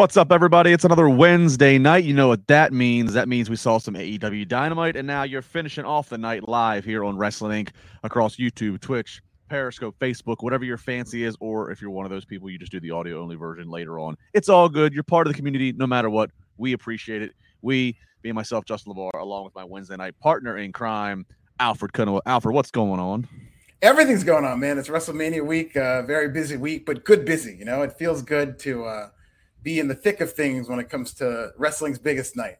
What's up, everybody? It's another Wednesday night. You know what that means. That means we saw some AEW Dynamite, and now you're finishing off the night live here on Wrestling Inc. across YouTube, Twitch, Periscope, Facebook, whatever your fancy is, or if you're one of those people, you just do the audio only version later on. It's all good. You're part of the community no matter what. We appreciate it. We, being myself, Justin LaBar, along with my Wednesday night partner in crime, Alfred Konuwa. Alfred, what's going on? Everything's going on, man. It's WrestleMania week, uh, very busy week, but good busy. You know, it feels good to uh, be in the thick of things when it comes to wrestling's biggest night.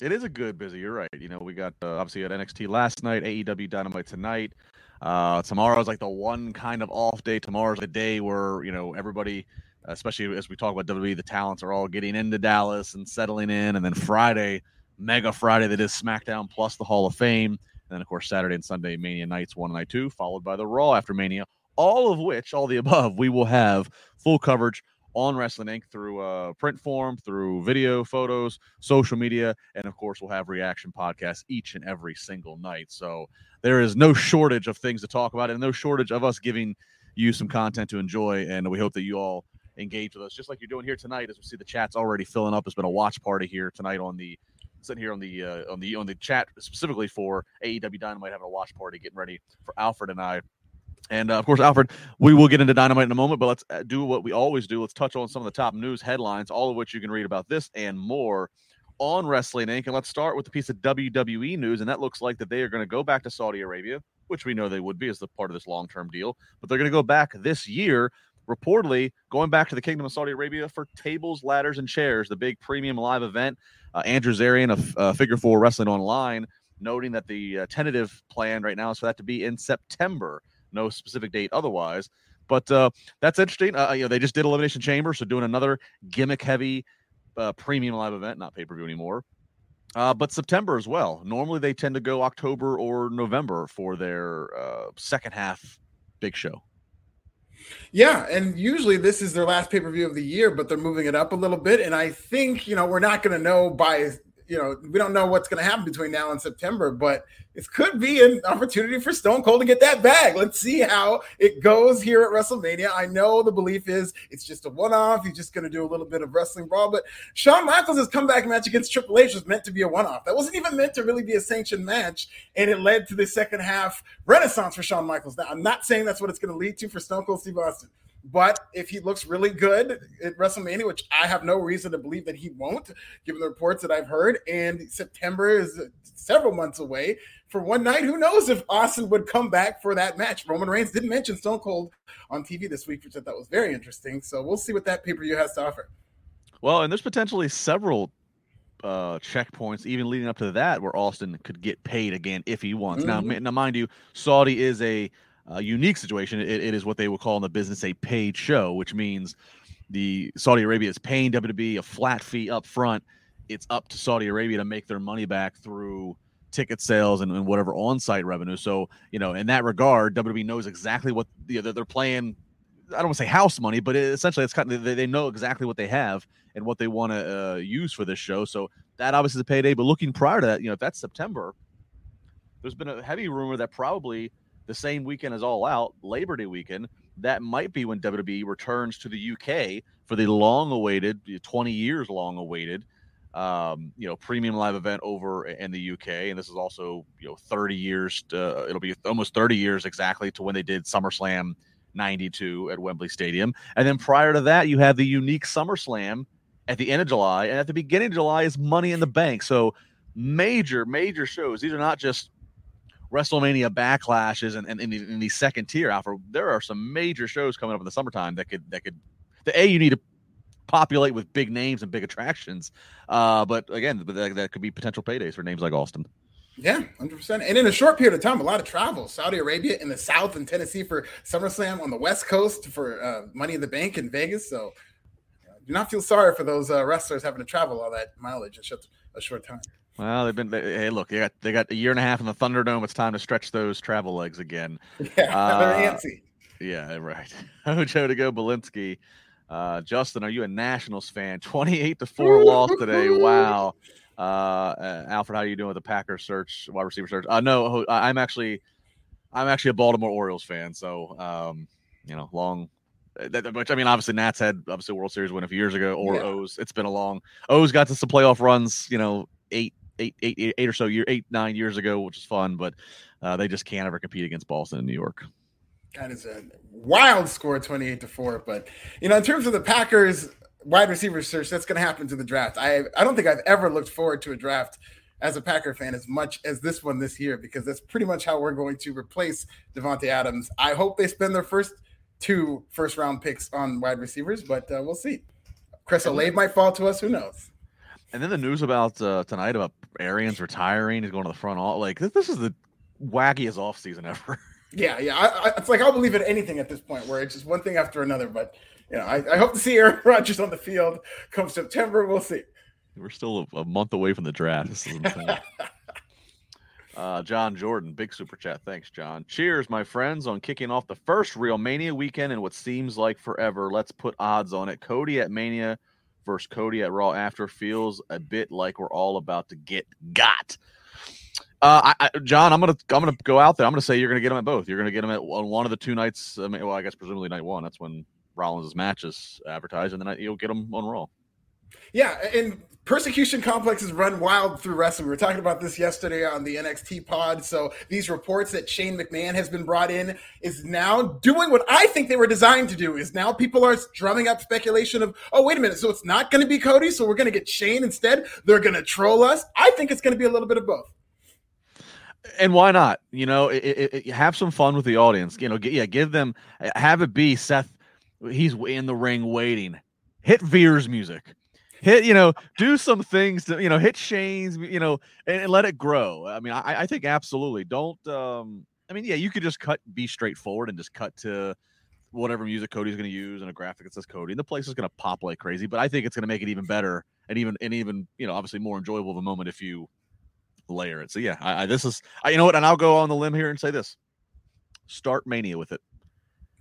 It is a good busy. You're right. You know, we got uh, obviously at NXT last night, AEW Dynamite tonight. Uh, tomorrow's like the one kind of off day. Tomorrow's the day where you know everybody, especially as we talk about WWE, the talents are all getting into Dallas and settling in, and then Friday, Mega Friday, that is SmackDown plus the Hall of Fame, and then of course Saturday and Sunday Mania nights one and night two, followed by the Raw after Mania. All of which, all the above, we will have full coverage on Wrestling Inc. through uh, print form, through video, photos, social media, and of course, we'll have reaction podcasts each and every single night. So there is no shortage of things to talk about, and no shortage of us giving you some content to enjoy. And we hope that you all engage with us, just like you're doing here tonight. As we see, the chat's already filling up. It's been a watch party here tonight on the sitting here on the uh, on the on the chat specifically for AEW Dynamite having a watch party, getting ready for Alfred and I and uh, of course, Alfred, we will get into Dynamite in a moment, but let's uh, do what we always do. Let's touch on some of the top news headlines, all of which you can read about this and more on Wrestling Inc. And let's start with a piece of WWE news. And that looks like that they are going to go back to Saudi Arabia, which we know they would be as the part of this long term deal. But they're going to go back this year, reportedly going back to the Kingdom of Saudi Arabia for tables, ladders, and chairs, the big premium live event. Uh, Andrew Zarian of uh, Figure Four Wrestling Online noting that the uh, tentative plan right now is for that to be in September no specific date otherwise. But uh, that's interesting. Uh, you know, they just did Elimination Chamber, so doing another gimmick-heavy uh, premium live event, not pay-per-view anymore. Uh, but September as well. Normally, they tend to go October or November for their uh, second half big show. Yeah, and usually this is their last pay per view of the year, but they're moving it up a little bit. And I think you know we're not going to know by you know, we don't know what's going to happen between now and September, but it could be an opportunity for Stone Cold to get that bag. Let's see how it goes here at WrestleMania. I know the belief is it's just a one off. He's just going to do a little bit of wrestling brawl, but Shawn Michaels' comeback match against Triple H was meant to be a one off. That wasn't even meant to really be a sanctioned match, and it led to the second half renaissance for Shawn Michaels. Now, I'm not saying that's what it's going to lead to for Stone Cold Steve Austin. But if he looks really good at WrestleMania, which I have no reason to believe that he won't, given the reports that I've heard, and September is several months away for one night, who knows if Austin would come back for that match? Roman Reigns didn't mention Stone Cold on TV this week, which I thought was very interesting. So we'll see what that pay per view has to offer. Well, and there's potentially several uh, checkpoints, even leading up to that, where Austin could get paid again if he wants. Mm-hmm. Now, now, mind you, Saudi is a uh, unique situation. It, it is what they would call in the business a paid show, which means the Saudi Arabia is paying WWE a flat fee up front. It's up to Saudi Arabia to make their money back through ticket sales and, and whatever on-site revenue. So, you know, in that regard, WWE knows exactly what you know, they're playing. I don't want to say house money, but it, essentially, it's kind of they, they know exactly what they have and what they want to uh, use for this show. So that obviously is a payday. But looking prior to that, you know, if that's September, there's been a heavy rumor that probably the same weekend as All Out, Labor Day weekend, that might be when WWE returns to the UK for the long-awaited, 20 years long-awaited, um, you know, premium live event over in the UK. And this is also, you know, 30 years. To, it'll be almost 30 years exactly to when they did SummerSlam 92 at Wembley Stadium. And then prior to that, you have the unique SummerSlam at the end of July, and at the beginning of July is Money in the Bank. So major, major shows. These are not just WrestleMania backlashes and, in, the, second tier, Alpha, there are some major shows coming up in the summertime that could that could the A you need to populate with big names and big attractions. Uh, but again, that, that could be potential paydays for names like Austin. Yeah, hundred percent. And in a short period of time, a lot of travel. Saudi Arabia in the South and Tennessee for SummerSlam on the West Coast for uh, Money in the Bank in Vegas. So uh, do not feel sorry for those uh, wrestlers having to travel all that mileage in such a short time. Well, they've been. They, hey, look, they got they got a year and a half in the Thunderdome. It's time to stretch those travel legs again. Yeah, uh. Yeah, right. Joe to go, Belinsky. Uh, Justin, are you a Nationals fan? Twenty-eight to four loss today. Wow. Uh, Alfred, how are you doing with the Packers search, wide receiver search? Uh, no, I'm actually, I'm actually a Baltimore Orioles fan. So, um, you know, long, That, which I mean, obviously Nats had obviously World Series win a few years ago, or yeah. O's. It's been a long. O's got to some playoff runs, you know, eight, eight, eight, eight or so year, eight, nine years ago, which is fun, but uh, they just can't ever compete against Boston in New York. That is a wild score, twenty-eight to four. But you know, in terms of the Packers wide receiver search, that's going to happen to the draft. I I don't think I've ever looked forward to a draft as a Packer fan as much as this one this year because that's pretty much how we're going to replace Davante Adams. I hope they spend their first two first round picks on wide receivers, but uh, we'll see. Chris Olave might fall to us. Who knows? And then the news about uh, tonight about Arians retiring, he's going to the front all like this, this is the wackiest offseason ever. Yeah, yeah. I, I, it's like I'll believe in anything at this point where it's just one thing after another. But you know, I, I hope to see Aaron Rodgers on the field come September. We'll see. We're still a, a month away from the draft. This is insane. Uh, John Jordan, big super chat. Thanks, John. Cheers, my friends, on kicking off the first real Mania weekend in what seems like forever. Let's put odds on it. Cody at Mania versus Cody at Raw after feels a bit like we're all about to get got. Uh, I, I, John, I'm gonna I'm gonna go out there. I'm gonna say you're gonna get them at both. You're gonna get them at on one of the two nights. I mean, well, I guess presumably night one. That's when Rollins' match is advertised, and then you'll get them on Raw. Yeah, and persecution complexes run wild through wrestling. We were talking about this yesterday on the NXT pod. So these reports that Shane McMahon has been brought in is now doing what I think they were designed to do. Is now people are drumming up speculation of, oh wait a minute, so it's not going to be Cody, so we're going to get Shane instead. They're going to troll us. I think it's going to be a little bit of both. And why not? You know, it, it, it, have some fun with the audience. You know, yeah, give them, have it be Seth. He's in the ring waiting. Hit Veer's music hit you know do some things to you know hit Shane's you know and, and let it grow. I mean, I, I think absolutely don't. um I mean, yeah, you could just cut, be straightforward, and just cut to whatever music Cody's going to use and a graphic that says Cody, and the place is going to pop like crazy. But I think it's going to make it even better and even and even you know obviously more enjoyable of a moment if you layer it. So yeah, I, I this is I, you know what, and I'll go on the limb here and say this: start Mania with it.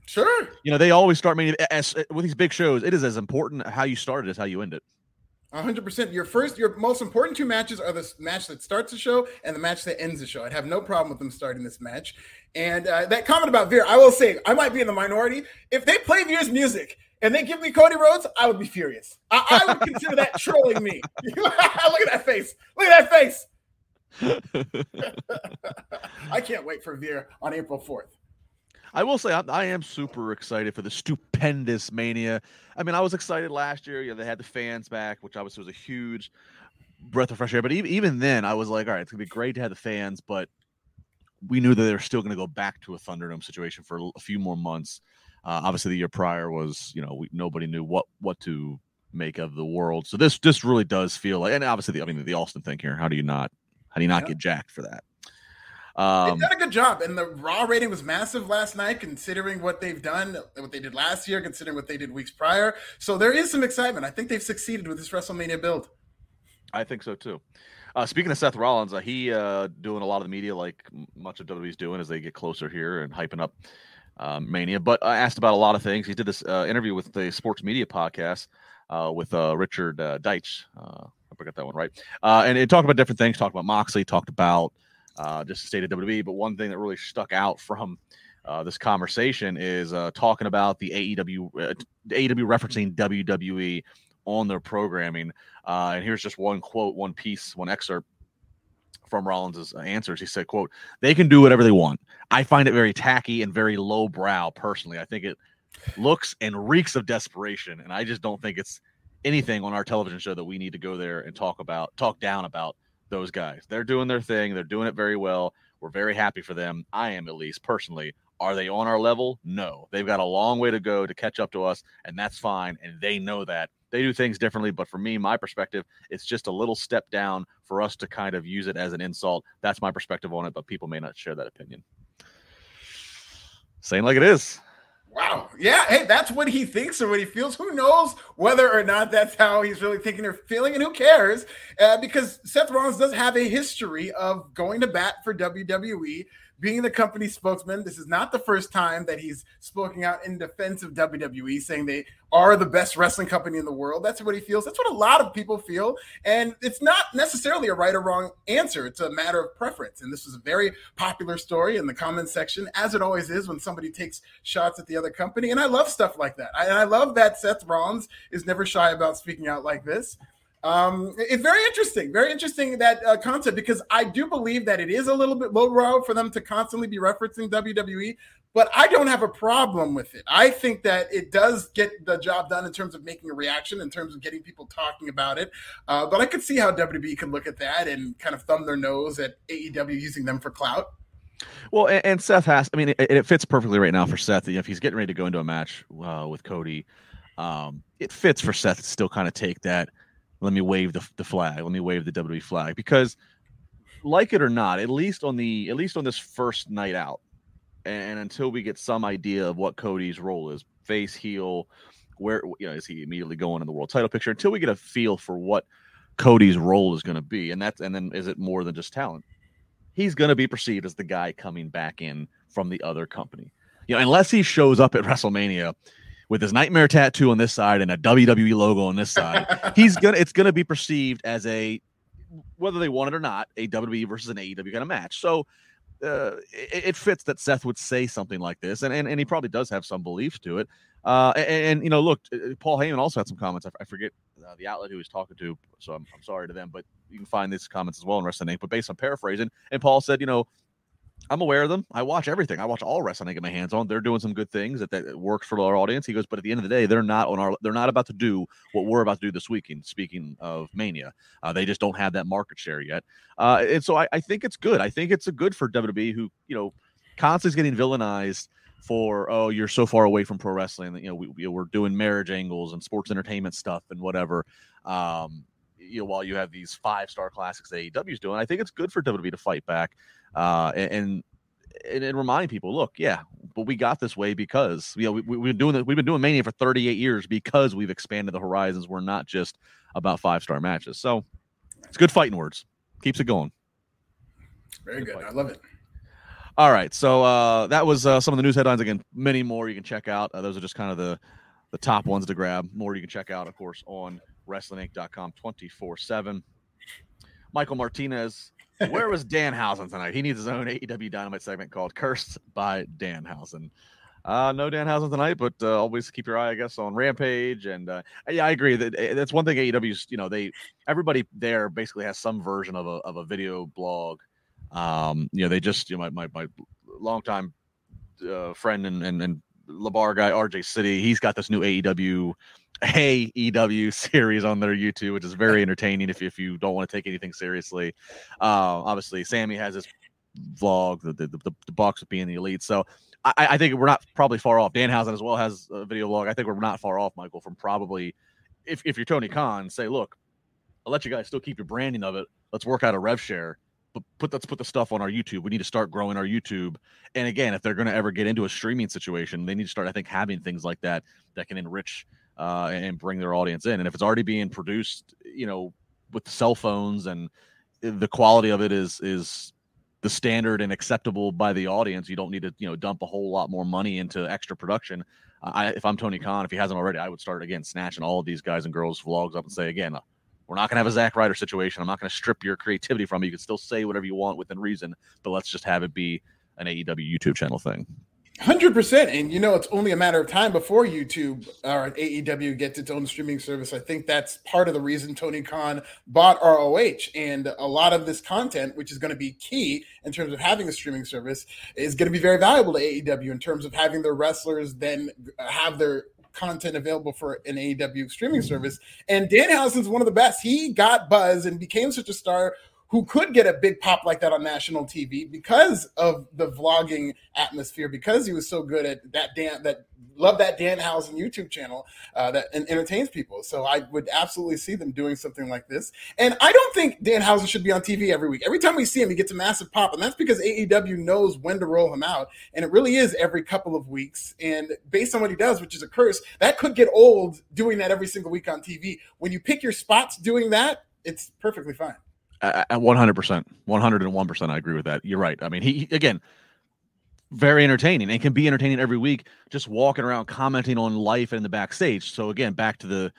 Sure. You know they always start Mania as, with these big shows. It is as important how you start it as how you end it. 100%. Your first, your most important two matches are the match that starts the show and the match that ends the show. I'd have no problem with them starting this match. And uh, that comment about Veer, I will say, I might be in the minority. If they play Veer's music and they give me Cody Rhodes, I would be furious. I, I would consider that trolling me. Look at that face. Look at that face. I can't wait for Veer on April 4th. I will say I, I, am super excited for the stupendous mania. I mean, I was excited last year. You know, they had the fans back, which obviously was a huge breath of fresh air. But even even then, I was like, all right, it's gonna be great to have the fans, but we knew that they were still going to go back to a Thunderdome situation for a few more months. Uh, obviously, the year prior was, you know, we, nobody knew what what to make of the world. So this this really does feel like, and obviously, the, I mean, the Austin thing here. How do you not how do you not yeah. get jacked for that? Um, they've done a good job, and the Raw rating was massive last night, considering what they've done, what they did last year, considering what they did weeks prior. So there is some excitement. I think they've succeeded with this WrestleMania build. I think so too. Uh, speaking of Seth Rollins, uh, he uh, doing a lot of the media like much of WWE's doing as they get closer here and hyping up um, Mania. But I asked about a lot of things. He did this uh, interview with the Sports Media podcast uh, with uh, Richard uh, Deitsch. I forgot that one right. and it talked about different things. Talked about Moxley. Talked about uh, just the state of WWE. But one thing that really stuck out from uh, this conversation is uh, talking about the AEW, uh, AEW referencing WWE on their programming. Uh, and here's just one quote, one piece, one excerpt from Rollins's answers. He said, "quote They can do whatever they want. I find it very tacky and very lowbrow. Personally, I think it looks and reeks of desperation, and I just don't think it's." anything on our television show that we need to go there and talk about talk down about those guys. They're doing their thing. They're doing it very well. We're very happy for them. I am at least personally. Are they on our level? No. They've got a long way to go to catch up to us, and that's fine. And they know that. They do things differently, but for me, my perspective, it's just a little step down for us to kind of use it as an insult. That's my perspective on it, but people may not share that opinion. Saying like it is. Wow. Yeah. Hey, that's what he thinks or what he feels. Who knows whether or not that's how he's really thinking or feeling, and who cares? Uh, because Seth Rollins does have a history of going to bat for WWE being the company spokesman. This is not the first time that he's spoken out in defense of WWE, saying they are the best wrestling company in the world. That's what he feels. That's what a lot of people feel. And it's not necessarily a right or wrong answer, it's a matter of preference. And this was a very popular story in the comments section, as it always is when somebody takes shots at the other company. And I love stuff like that. I, and I love that Seth Rollins is never shy about speaking out like this. Um, it's very interesting, very interesting that uh, concept because I do believe that it is a little bit low lowbrow for them to constantly be referencing WWE, but I don't have a problem with it. I think that it does get the job done in terms of making a reaction, in terms of getting people talking about it. Uh, but I could see how WWE could look at that and kind of thumb their nose at AEW using them for clout. Well, and, and Seth has. I mean, it, it, fits perfectly right now for Seth. If he's getting ready to go into a match uh, with Cody, um, it fits for Seth to still kind of take that let me wave the, the flag. Let me wave the WWE flag because, like it or not, at least on the at least on this first night out, and until we get some idea of what Cody's role is, face heel, where you know is he immediately going in the world title picture? Until we get a feel for what Cody's role is going to be, and that's and then is it more than just talent? He's going to be perceived as the guy coming back in from the other company. You know, unless he shows up at WrestleMania with his nightmare tattoo on this side and a WWE logo on this side, he's gonna it's gonna be perceived as a whether they want it or not, a WWE versus an AEW kind of match. So uh, it, it, fits that Seth would say something like this, and and, and he probably does have some beliefs to it. Uh, and, and, you know, look, uh, Paul Heyman also had some comments. I, I forget uh, the outlet who he's talking to, so I'm, I'm sorry to them, but you can find these comments as well in Wrestling Inc. But based on paraphrasing, and Paul said, you know, I'm aware of them. I watch everything. I watch all wrestling I get my hands on. They're doing some good things that, that works for our audience. He goes, but at the end of the day, they're not on our. They're not about to do what we're about to do this weekend. Speaking of Mania, uh, they just don't have that market share yet. Uh, and so I, I, think it's good. I think it's a good for WWE, who you know, constantly getting villainized for oh you're so far away from pro wrestling that you know we, are doing marriage angles and sports entertainment stuff and whatever. Um, you know, while you have these five star classics that AEW's doing, I think it's good for WWE to fight back uh, and, and, and reminding people, look, yeah, but we got this way because you know we, we've been doing this, we've been doing Mania for 38 years because we've expanded the horizons. We're not just about five star matches. So it's good fighting words. Keeps it going. Very good. good. I love it. All right, so uh, that was uh, some of the news headlines. Again, many more you can check out. Uh, those are just kind of the the top ones to grab. More you can check out, of course, on WrestlingInc.com 24 7. Michael Martinez, where was Danhausen tonight? He needs his own AEW Dynamite segment called Cursed by Danhausen. Uh, no Danhausen tonight, but uh, always keep your eye, I guess, on Rampage. And uh, yeah, I agree that eh, that's one thing AEW's, you know, they everybody there basically has some version of a of a video blog. Um, you know, they just, you know, my my, my longtime uh, friend and, and and Labar guy RJ City, he's got this new AEW AEW series on their YouTube, which is very entertaining if, if you don't want to take anything seriously. Uh, obviously, Sammy has his vlog, the the, the, the Bucks of being the elite. So I, I, think we're not probably far off. Danhausen as well has a video vlog. I think we're not far off, Michael, from probably if, if you're Tony Khan, say, look, I'll let you guys still keep your branding of it. Let's work out a rev share. But put let's put the stuff on our YouTube. We need to start growing our YouTube. And again, if they're going to ever get into a streaming situation, they need to start, I think, having things like that that can enrich uh, and bring their audience in. And if it's already being produced, you know, with cell phones and the quality of it is is the standard and acceptable by the audience, you don't need to you know dump a whole lot more money into extra production. I, if I'm Tony Khan, if he hasn't already, I would start again snatching all of these guys and girls vlogs up and say again, we're not going to have a Zack Ryder situation. I'm not going to strip your creativity from you. You can still say whatever you want within reason, but let's just have it be an AEW YouTube channel thing. Hundred percent, and you know it's only a matter of time before YouTube or AEW gets its own streaming service. I think that's part of the reason Tony Khan bought ROH, and a lot of this content, which is going to be key in terms of having a streaming service, is going to be very valuable to AEW in terms of having their wrestlers then have their content available for an AEW streaming mm-hmm. service. And Dan Danhausen's one of the best. He got buzz and became such a star who could get a big pop like that on national TV because of the vlogging atmosphere, because he was so good at that Dan that love that Dan Danhausen YouTube channel uh, that entertains people. So I would absolutely see them doing something like this. And I don't think Dan Danhausen should be on TV every week. Every time we see him, he gets a massive pop, and that's because AEW knows when to roll him out, and it really is every couple of weeks. And based on what he does, which is a curse, that could get old doing that every single week on TV. When you pick your spots doing that, it's perfectly fine. At one hundred percent, one hundred and one percent, I agree with that. You're right. I mean, he again, very entertaining and can be entertaining every week just walking around commenting on life in the backstage so again back to the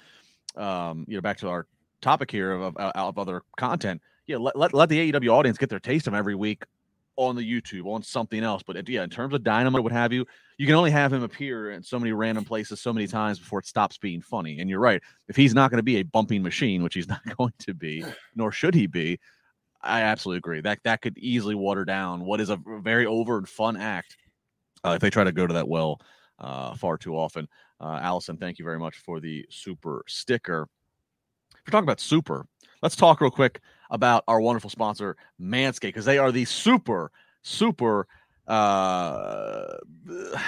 um you know back to our topic here of, of, of other content yeah let, let, let the aew audience get their taste of every week on the youtube on something else but yeah in terms of dynamite what have you you can only have him appear in so many random places so many times before it stops being funny and you're right if he's not going to be a bumping machine which he's not going to be nor should he be I absolutely agree. That that could easily water down what is a very over and fun act uh, if they try to go to that well uh, far too often. Uh, Allison, thank you very much for the super sticker. If we're talking about super, let's talk real quick about our wonderful sponsor, Manscaped, because they are the super, super uh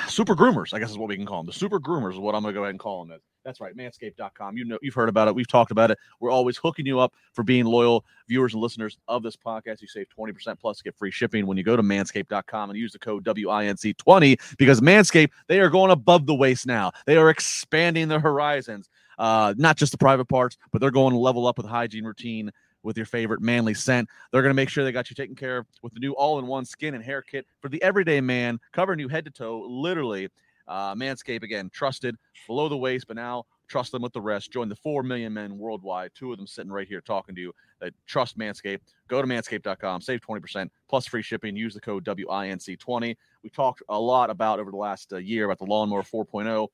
super groomers i guess is what we can call them the super groomers is what i'm gonna go ahead and call them that's right manscaped.com you know you've heard about it we've talked about it. We're always hooking you up for being loyal viewers and listeners of this podcast. You save 20% plus get free shipping when you go to manscaped.com and use the code winc20 because manscaped they are going above the waist now. They are expanding their horizons uh not just the private parts but they're going to level up with hygiene routine with your favorite manly scent. They're going to make sure they got you taken care of with the new all in one skin and hair kit for the everyday man, covering you head to toe, literally. Uh, Manscaped, again, trusted below the waist, but now trust them with the rest. Join the 4 million men worldwide, two of them sitting right here talking to you that trust Manscaped. Go to manscaped.com, save 20% plus free shipping. Use the code WINC20. We talked a lot about over the last uh, year about the Lawnmower 4.0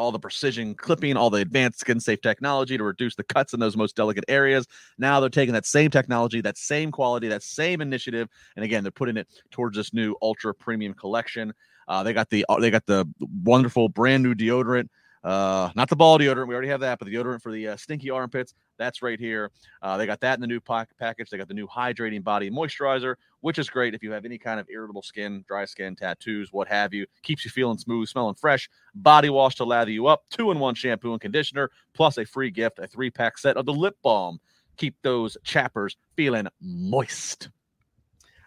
all the precision clipping, all the advanced skin safe technology to reduce the cuts in those most delicate areas. Now they're taking that same technology, that same quality, that same initiative, and again, they're putting it towards this new ultra premium collection. Uh, they got the uh, they got the wonderful brand new deodorant uh, not the ball deodorant. We already have that, but the deodorant for the uh, stinky armpits. That's right here. Uh, they got that in the new pack- package. They got the new hydrating body moisturizer, which is great if you have any kind of irritable skin, dry skin, tattoos, what have you. Keeps you feeling smooth, smelling fresh. Body wash to lather you up. Two in one shampoo and conditioner, plus a free gift, a three pack set of the lip balm. Keep those chappers feeling moist.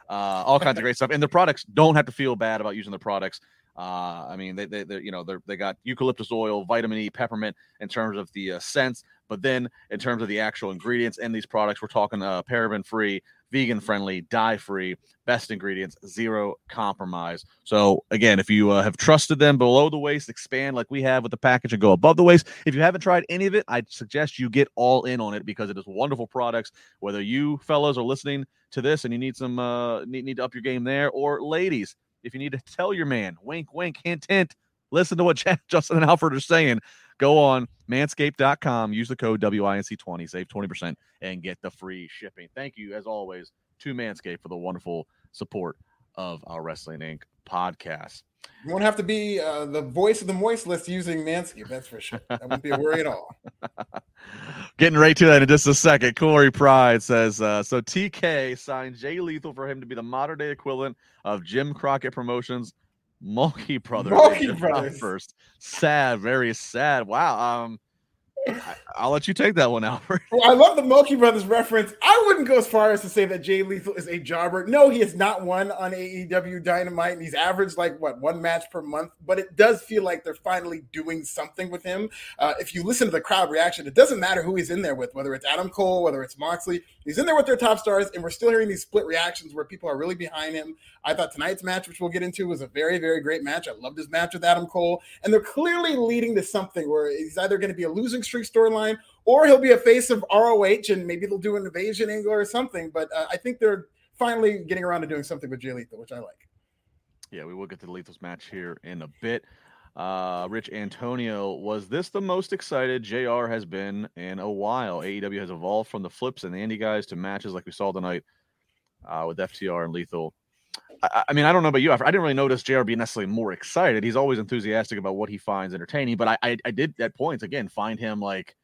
Uh, all kinds of great stuff. And the products don't have to feel bad about using the products. Uh, I mean, they, they, you know, they they got eucalyptus oil, vitamin E, peppermint in terms of the uh, scents, but then in terms of the actual ingredients in these products, we're talking uh, paraben free, vegan friendly, dye free, best ingredients, zero compromise. So again, if you uh, have trusted them below the waist, expand like we have with the package and go above the waist. If you haven't tried any of it, I suggest you get all in on it because it is wonderful products. Whether you fellas are listening to this and you need some uh, need, need to up your game there, or ladies if you need to tell your man, wink, wink, hint, hint, listen to what Justin and Alfred are saying. Go on manscaped.com, use the code WINC20, save 20%, and get the free shipping. Thank you, as always, to Manscaped for the wonderful support of our Wrestling Inc. podcast. You won't have to be uh, the voice of the moist list using Manscaped, that's for sure. That won't be a worry at all. Getting right to that in just a second. Corey Pride says uh, so. TK signed Jay Lethal for him to be the modern day equivalent of Jim Crockett Promotions, Mulkey Brothers. Mulkey Brothers. First, sad, very sad. Wow. Um, I, will let you take that one, Albert. Well, I love the Mulkey Brothers reference. I wouldn't go as far as to say that Jay Lethal is a jobber. No, he has not won on AEW Dynamite, and he's averaged like what one match per month. But it does feel like they're finally doing something with him. Uh, if you listen to the crowd reaction, it doesn't matter who he's in there with, whether it's Adam Cole, whether it's Moxley. He's in there with their top stars, and we're still hearing these split reactions where people are really behind him. I thought tonight's match, which we'll get into, was a very, very great match. I loved his match with Adam Cole, and they're clearly leading to something where he's either going to be a losing streak storyline or he'll be a face of ROH, and maybe they'll do an invasion angle or something. But uh, I think they're finally getting around to doing something with Jay Lethal, which I like. Yeah, we will get to the Lethal's match here in a bit. Uh, Rich Antonio, was this the most excited JR has been in a while? AEW has evolved from the flips and the indie guys to matches like we saw tonight uh, with FTR and Lethal. I, I, mean, I don't know about you. I didn't really notice JR being necessarily more excited. He's always enthusiastic about what he finds entertaining, but I, I, I did at points again find him like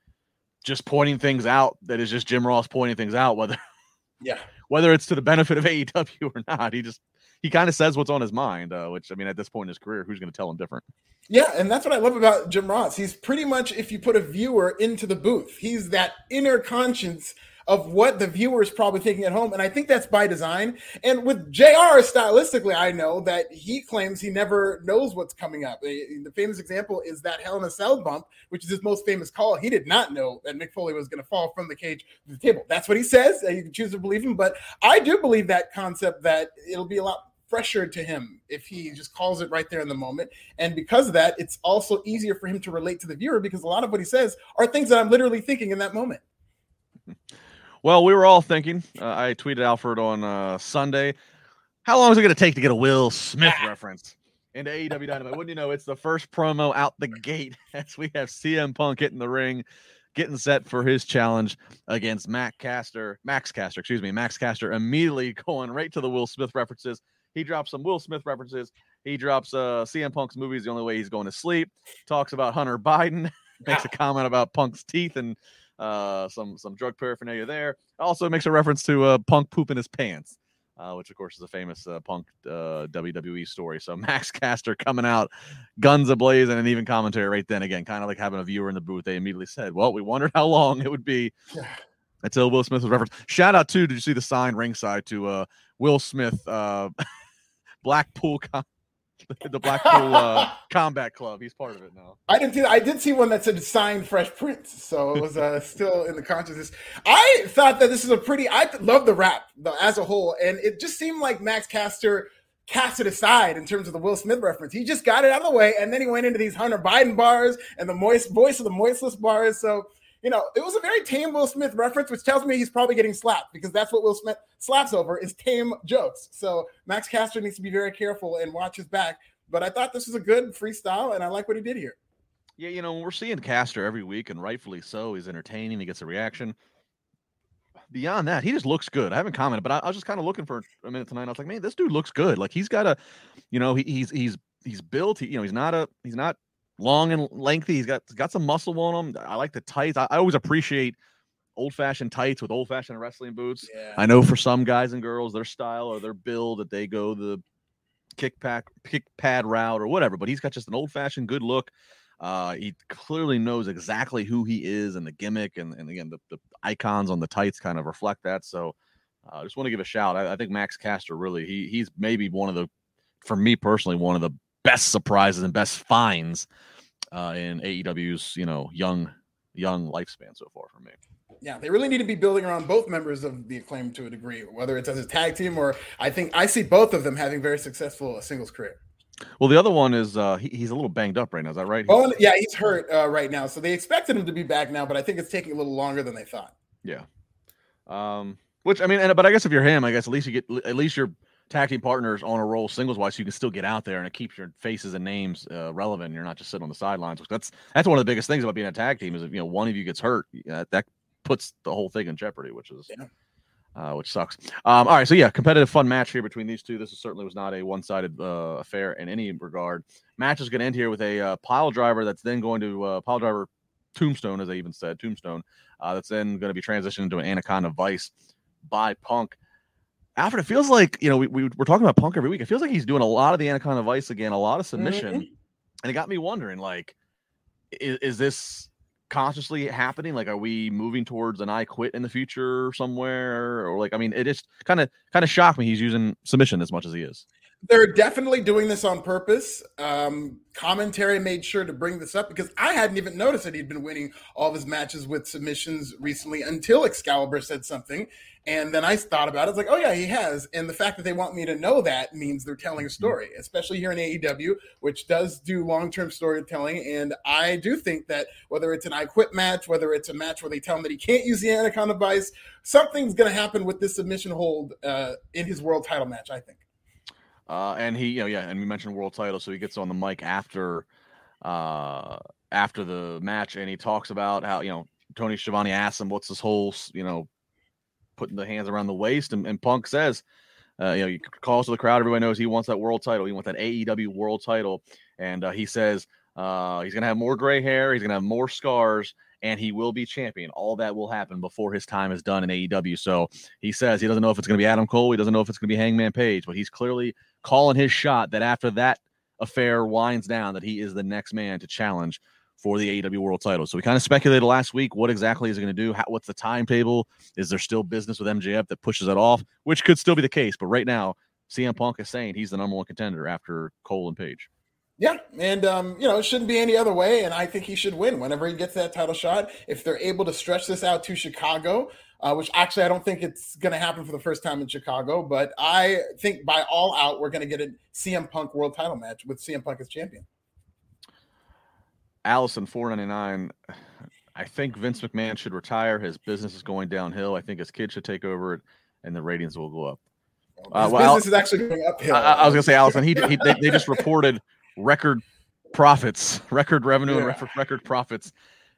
just pointing things out that is just Jim Ross pointing things out, whether yeah, whether it's to the benefit of AEW or not. He just he kind of says what's on his mind, uh, which I mean, at this point in his career, who's going to tell him different? Yeah, and that's what I love about Jim Ross. He's pretty much, if you put a viewer into the booth, he's that inner conscience of what the viewer is probably thinking at home. And I think that's by design. And with JR, stylistically, I know that he claims he never knows what's coming up. The famous example is that Hell in a Cell bump, which is his most famous call. He did not know that Mick Foley was going to fall from the cage to the table. That's what he says. You can choose to believe him. But I do believe that concept that it'll be a lot fresher to him if he just calls it right there in the moment. And because of that, it's also easier for him to relate to the viewer because a lot of what he says are things that I'm literally thinking in that moment. Well, we were all thinking. Uh, I tweeted Alfred on uh, Sunday. How long is it going to take to get a Will Smith reference into AEW Dynamite? Wouldn't you know? It's the first promo out the gate as we have CM Punk hitting the ring, getting set for his challenge against Mac Caster, Max Caster, excuse me, Max Caster. Immediately going right to the Will Smith references. He drops some Will Smith references. He drops uh, CM Punk's movie is the only way he's going to sleep. Talks about Hunter Biden. Makes a comment about Punk's teeth and uh, some some drug paraphernalia there. Also makes a reference to uh, Punk pooping his pants, uh, which of course is a famous uh, Punk uh, WWE story. So Max Caster coming out, guns ablaze, and an even commentary right then again, kind of like having a viewer in the booth. They immediately said, "Well, we wondered how long it would be." Until Will Smith was referenced. Shout out to, did you see the sign ringside to uh, Will Smith, uh, Blackpool the Blackpool uh, Combat Club. He's part of it now. I didn't see. I did see one that said signed Fresh Prince, so it was uh, still in the consciousness. I thought that this is a pretty. I love the rap though, as a whole, and it just seemed like Max Caster cast it aside in terms of the Will Smith reference. He just got it out of the way, and then he went into these Hunter Biden bars and the moist voice of the moistless bars. So you know, it was a very tame Will Smith reference, which tells me he's probably getting slapped because that's what Will Smith slaps over is tame jokes. So Max Caster needs to be very careful and watch his back. But I thought this was a good freestyle, and I like what he did here. Yeah, you know, we're seeing Caster every week, and rightfully so. He's entertaining. He gets a reaction. Beyond that, he just looks good. I haven't commented, but I, I was just kind of looking for a minute tonight. I was like, man, this dude looks good. Like he's got a, you know, he, he's he's he's built. He, you know, he's not a he's not long and lengthy. He's got got some muscle on him. I like the tights. I, I always appreciate old fashioned tights with old fashioned wrestling boots. Yeah. I know for some guys and girls, their style or their build that they go the kick pack kick pad route or whatever. But he's got just an old fashioned good look. Uh, he clearly knows exactly who he is and the gimmick, and, and again the, the icons on the tights kind of reflect that. So uh, I uh, just want to give a shout. I, I think Max Caster really he he's maybe one of the for me personally one of the best surprises and best finds uh, in AEW's you know young young lifespan so far for me. Yeah, they really need to be building around both members of the acclaim to a degree, whether it's as a tag team or I think I see both of them having very successful singles career. Well, the other one is uh, he, he's a little banged up right now. Is that right? Oh, yeah, he's hurt uh, right now. So they expected him to be back now, but I think it's taking a little longer than they thought. Yeah. Um, which I mean, and, but I guess if you're him, I guess at least you get at least you're tag team partners on a roll singles wise, so you can still get out there and it keeps your faces and names uh, relevant. You're not just sitting on the sidelines. That's that's one of the biggest things about being a tag team is if you know one of you gets hurt, uh, that puts the whole thing in jeopardy, which is. Yeah. Uh, which sucks. Um, all right, so yeah, competitive, fun match here between these two. This is, certainly was not a one-sided uh, affair in any regard. Match is going to end here with a uh, pile driver that's then going to uh, pile driver tombstone, as I even said, tombstone. Uh, that's then going to be transitioned into an anaconda vice by Punk. Alfred, it feels like you know we, we we're talking about Punk every week. It feels like he's doing a lot of the Anaconda Vice again, a lot of submission, mm-hmm. and it got me wondering, like, is, is, this consciously happening? Like, are we moving towards an I quit in the future somewhere, or like, I mean, it just kind of kind of shocked me. He's using submission as much as he is. They're definitely doing this on purpose. Um, commentary made sure to bring this up because I hadn't even noticed that he'd been winning all of his matches with submissions recently until Excalibur said something. And then I thought about it. It's like, oh yeah, he has. And the fact that they want me to know that means they're telling a mm-hmm. story, especially here in AEW, which does do long-term storytelling. And I do think that whether it's an I Quit match, whether it's a match where they tell him that he can't use the Anaconda Vice, something's going to happen with this submission hold uh, in his world title match. I think. Uh, and he, you know, yeah, and we mentioned world title, so he gets on the mic after, uh, after the match, and he talks about how you know Tony Schiavone asks him, "What's this whole, you know, putting the hands around the waist. And, and Punk says, uh, you know, he calls to the crowd. Everybody knows he wants that world title. He wants that AEW world title. And uh, he says uh, he's to have more gray hair. He's to have more scars and he will be champion. All that will happen before his time is done in AEW. So he says he doesn't know if it's going to be Adam Cole. He doesn't know if it's going to be Hangman Page, but he's clearly calling his shot that after that affair winds down, that he is the next man to challenge for the AEW World Title. So we kind of speculated last week what exactly is it going to do? How, what's the timetable? Is there still business with MJF that pushes it off? Which could still be the case, but right now CM Punk is saying he's the number one contender after Cole and Page. Yeah, and um, you know it shouldn't be any other way, and I think he should win whenever he gets that title shot. If they're able to stretch this out to Chicago, uh, which actually I don't think it's going to happen for the first time in Chicago. But I think by all out, we're going to get a CM Punk world title match with CM Punk as champion. Allison four ninety nine. I think Vince McMahon should retire. His business is going downhill. I think his kid should take over it, and the ratings will go up. Uh, his well, business is actually going uphill. I, I was going to say, Allison. He, he they, they, just reported record profits, record revenue, yeah. and record, record profits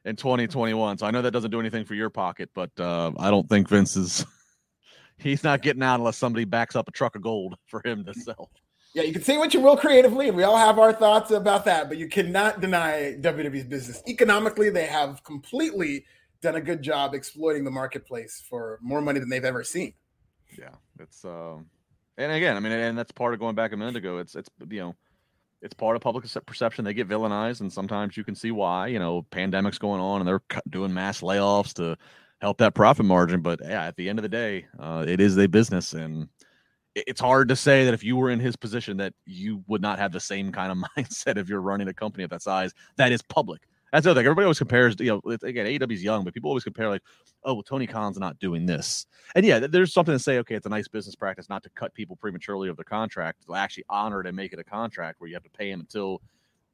in 2021. So I know that doesn't do anything for your pocket, but uh, I don't think Vince is. He's not getting out unless somebody backs up a truck of gold for him to sell. Yeah, you can say what you will creatively, and we all have our thoughts about that, but you cannot deny WWE's business. Economically, they have completely done a good job exploiting the marketplace for more money than they've ever seen. Yeah, it's um, and again, I mean, and that's part of going back a minute ago. It's it's you know, it's part of public perception. They get villainized, and sometimes you can see why. You know, pandemics going on, and they're doing mass layoffs to help that profit margin. But yeah, at the end of the day, uh, it is a business, and it's hard to say that if you were in his position that you would not have the same kind of mindset if you're running a company of that size that is public. That's the other thing. Everybody always compares, you know, again, AEW's young, but people always compare like, oh, well, Tony Khan's not doing this. And yeah, there's something to say, okay, it's a nice business practice not to cut people prematurely of their contract, to actually honor it and make it a contract where you have to pay them until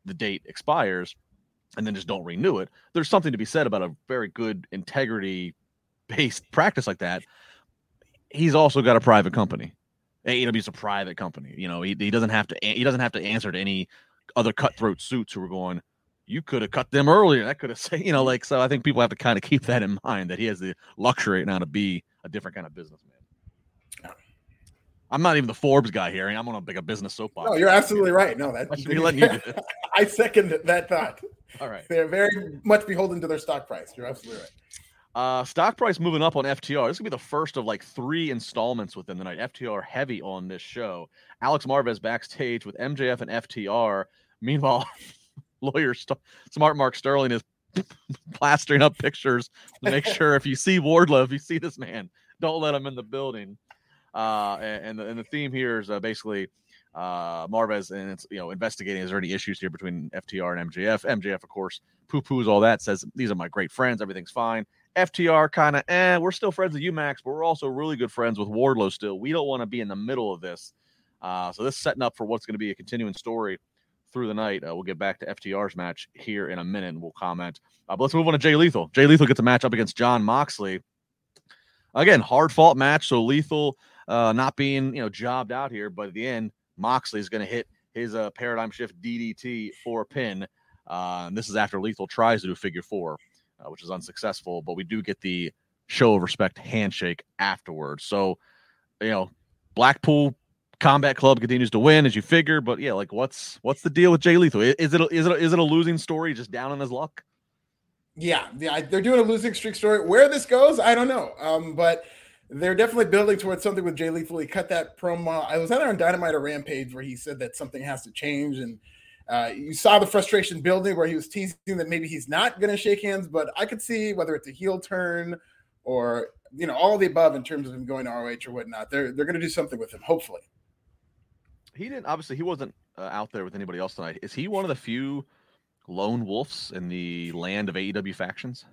the date expires and then just don't renew it. There's something to be said about a very good integrity based practice like that. He's also got a private company. AEW's a private company. You know, he, he doesn't have to he doesn't have to answer to any other cutthroat suits who are going, you could have cut them earlier. That could have said, you know, like so. I think people have to kind of keep that in mind that he has the luxury now to be a different kind of businessman. I'm not even the Forbes guy here. I'm on a big a business soapbox. No, you're absolutely right. No, that I, I second that thought. All right, they're very much beholden to their stock price. You're absolutely right. Uh, stock price moving up on FTR. This could be the first of like three installments within the night. FTR heavy on this show. Alex Marvez backstage with MJF and FTR. Meanwhile, lawyer St- Smart Mark Sterling is plastering up pictures to make sure if you see Wardlow, if you see this man, don't let him in the building. Uh, and, and, the, and the theme here is uh, basically uh, Marvez and it's you know investigating is there any issues here between FTR and MJF. MJF, of course, poo poos all that, says these are my great friends, everything's fine. FTR kind of, eh, we're still friends with UMax, but we're also really good friends with Wardlow still. We don't want to be in the middle of this. Uh, so this is setting up for what's going to be a continuing story through the night. Uh, we'll get back to FTR's match here in a minute and we'll comment. Uh, but let's move on to Jay Lethal. Jay Lethal gets a match up against Jon Moxley. Again, hard fought match. So Lethal uh, not being, you know, jobbed out here, but at the end, Moxley is going to hit his uh, paradigm shift DDT for a pin. Uh, this is after Lethal tries to do figure four uh, which is unsuccessful. But we do get the show of respect handshake afterwards. So, you know, Blackpool Combat Club continues to win as you figure. But yeah, like what's what's the deal with Jay Lethal? Is it a, is it a, is it a losing story? Just down on his luck? Yeah, yeah, they're doing a losing streak story. Where this goes, I don't know. Um, but they're definitely building towards something with Jay Lethal. He cut that promo. I was either on Dynamite or Rampage where he said that something has to change, and uh, you saw the frustration building where he was teasing that maybe he's not going to shake hands, but I could see whether it's a heel turn or you know all the above in terms of him going to ROH or whatnot. They're they're going to do something with him, hopefully. He didn't. Obviously, he wasn't uh, out there with anybody else tonight. Is he one of the few lone wolves in the land of AEW factions?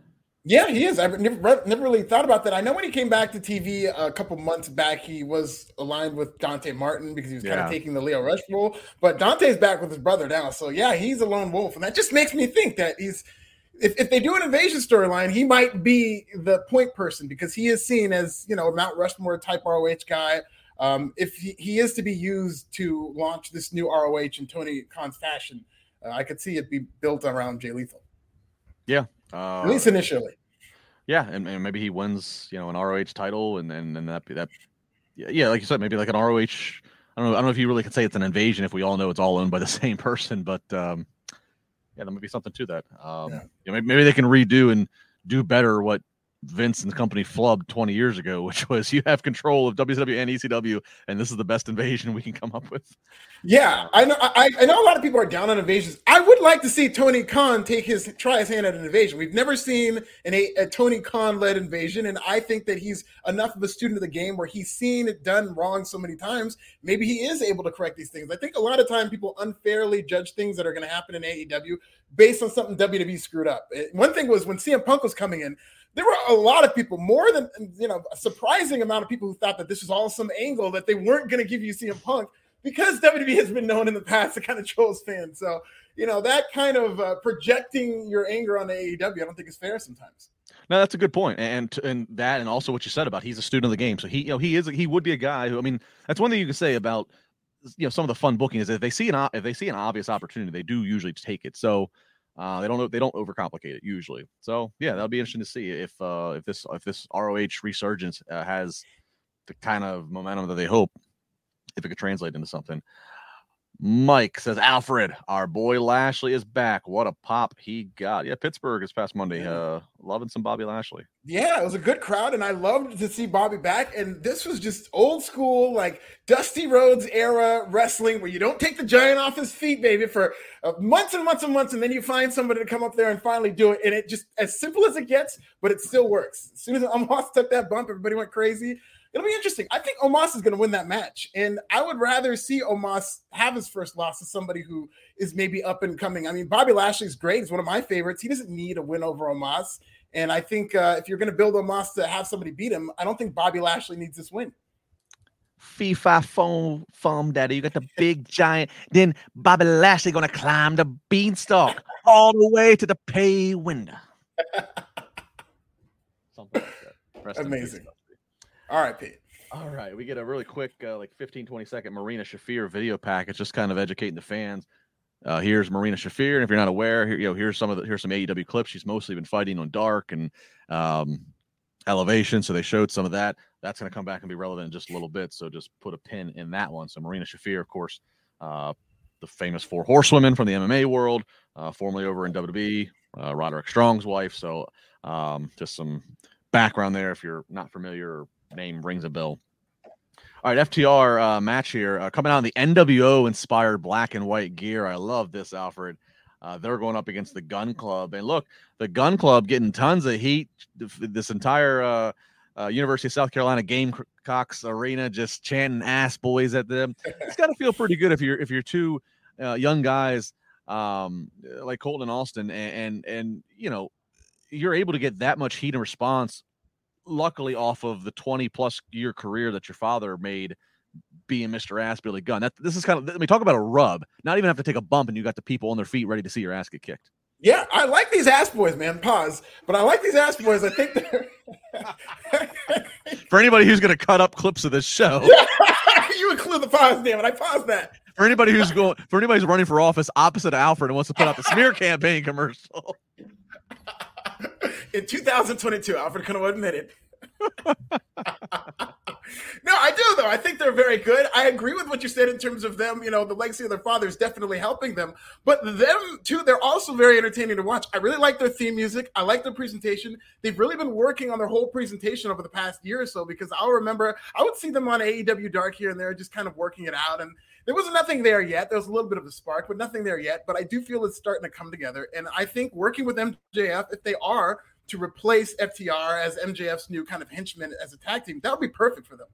Yeah, he is. I've never, never really thought about that. I know when he came back to TV a couple months back, he was aligned with Dante Martin because he was kind of taking the Lio Rush role. But Dante's back with his brother now. So, yeah, he's a lone wolf. And that just makes me think that he's, if, if they do an invasion storyline, he might be the point person because he is seen as, you know, Mount Rushmore type ROH guy. Um, if he, he is to be used to launch this new ROH in Tony Khan's fashion, uh, I could see it be built around Jay Lethal. Yeah, uh, At least initially. Yeah, and, and, maybe he wins, you know, an ROH title, and then and that that yeah, like you said, maybe like an ROH. I don't know. I don't know if you really can say it's an invasion if we all know it's all owned by the same person, but um, yeah, there might be something to that. Um, yeah. you know, maybe, maybe they can redo and do better what Vince and the company flubbed 20 years ago, which was you have control of WCW and ECW, and this is the best invasion we can come up with. Yeah, I know. I, I, know a lot of people are down on invasions. I would like to see Tony Khan take his try his hand at an invasion. We've never seen an, a, a Tony Khan led invasion, and I think that he's enough of a student of the game where he's seen it done wrong so many times. Maybe he is able to correct these things. I think a lot of time people unfairly judge things that are going to happen in AEW based on something WWE screwed up. One thing was when CM Punk was coming in there were a lot of people, more than you know, a surprising amount of people who thought that this was all some angle that they weren't going to give you CM Punk because WWE has been known in the past to kind of trolls fans. So you know that kind of uh, projecting your anger on AEW, I don't think is fair sometimes. No, that's a good point, and and that, and also what you said about he's a student of the game, so he you know he is he would be a guy who I mean that's one thing you can say about you know some of the fun booking is if they see an if they see an obvious opportunity, they do usually take it. So uh, they don't they don't overcomplicate it usually. So yeah, that'll be interesting to see if uh, if this if this ROH resurgence uh, has the kind of momentum that they hope, if it could translate into something. Mike says, Alfred, our boy Lashley is back. What a pop he got. Yeah, Pittsburgh this past Monday. Uh, loving some Bobby Lashley. Yeah, it was a good crowd, and I loved to see Bobby back. And this was just old school, like Dusty Rhodes era wrestling, where you don't take the giant off his feet, baby, for uh, months and months and months, and then you find somebody to come up there and finally do it. And it just as simple as it gets, but it still works. As soon as Omos took that bump, everybody went crazy it'll be interesting. I think Omos is going to win that match, and I would rather see Omos have his first loss to somebody who is maybe up and coming. I mean, Bobby Lashley's great; he's one of my favorites. He doesn't need a win over Omos, and I think uh, if you're going to build Omos to have somebody beat him, I don't think Bobby Lashley needs this win. FIFA phone foam daddy. You got the big giant. Then Bobby Lashley gonna climb the beanstalk all the way to the pay window. Something like that. Rest Amazing. All right, Pete. All right, we get a really quick, uh, like 15, 20 second Marina Shafir video package, just kind of educating the fans. Uh, here's Marina Shafir, and if you're not aware, here, you know, here's some of the here's some AEW clips. She's mostly been fighting on Dark and um, Elevation, so they showed some of that. That's going to come back and be relevant in just a little bit. So just put a pin in that one. So Marina Shafir, of course, uh, the famous four horsewomen from the MMA world, uh, formerly over in WWE, uh, Roderick Strong's wife. So um, just some background there if you're not familiar or name rings a bell. All right, FTR uh, match here uh, coming out in the NWO inspired black and white gear. I love this, Alfred. Uh, they're going up against the Gunn Club, and look, the Gunn Club getting tons of heat. This entire uh, uh, University of South Carolina Gamecocks arena just chanting "ass boys" at them. It's got to feel pretty good if you're if you're two uh, young guys um, like Colton and Austin, and, and and you know you're able to get that much heat and response luckily off of the 20 plus year career that your father made being Mr. Ass Billy Gunn. That this is kind of let me talk about a rub. Not even have to take a bump and you got the people on their feet ready to see your ass get kicked. Yeah, I like these ass boys, man. Pause. But I like these ass boys. I think they're for anybody who's going to cut up clips of this show. you include the pause, damn it. I paused that. For anybody who's going, for anybody who's running for office opposite of Alfred and wants to put out the smear campaign commercial in 2022. Alfred admit it. no, I do though. I think they're very good. I agree with what you said in terms of them. You know, the legacy of their father is definitely helping them, but them too. They're also very entertaining to watch. I really like their theme music. I like their presentation. They've really been working on their whole presentation over the past year or so because I'll remember I would see them on AEW Dark here and there, just kind of working it out and there was nothing there yet. There was a little bit of a spark, but nothing there yet. But I do feel it's starting to come together. And I think working with MJF, if they are to replace FTR as MJF's new kind of henchman as a tag team, that would be perfect for them.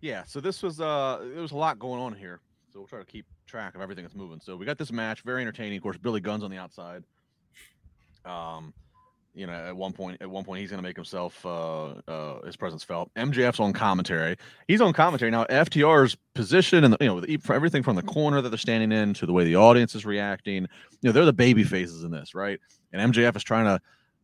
Yeah. So this was uh there was a lot going on here. So we'll try to keep track of everything that's moving. So we got this match, very entertaining. Of course, Billy Gunn's on the outside. Um, you know, at one point, at one point, he's going to make himself uh, uh, his presence felt. MJF's on commentary. He's on commentary now. FTR's position and you know, everything from the corner that they're standing in to the way the audience is reacting. You know, they're the baby faces in this, right? And MJF is trying to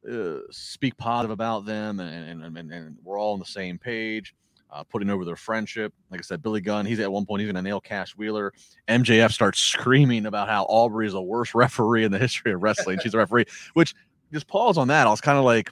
uh, speak positive about them, and and, and and we're all on the same page. Uh, putting over their friendship. Like I said, Billy Gunn, he's at one point, he's going to nail Cash Wheeler. MJF starts screaming about how Aubrey is the worst referee in the history of wrestling. She's a referee, which just pause on that. I was kind of like,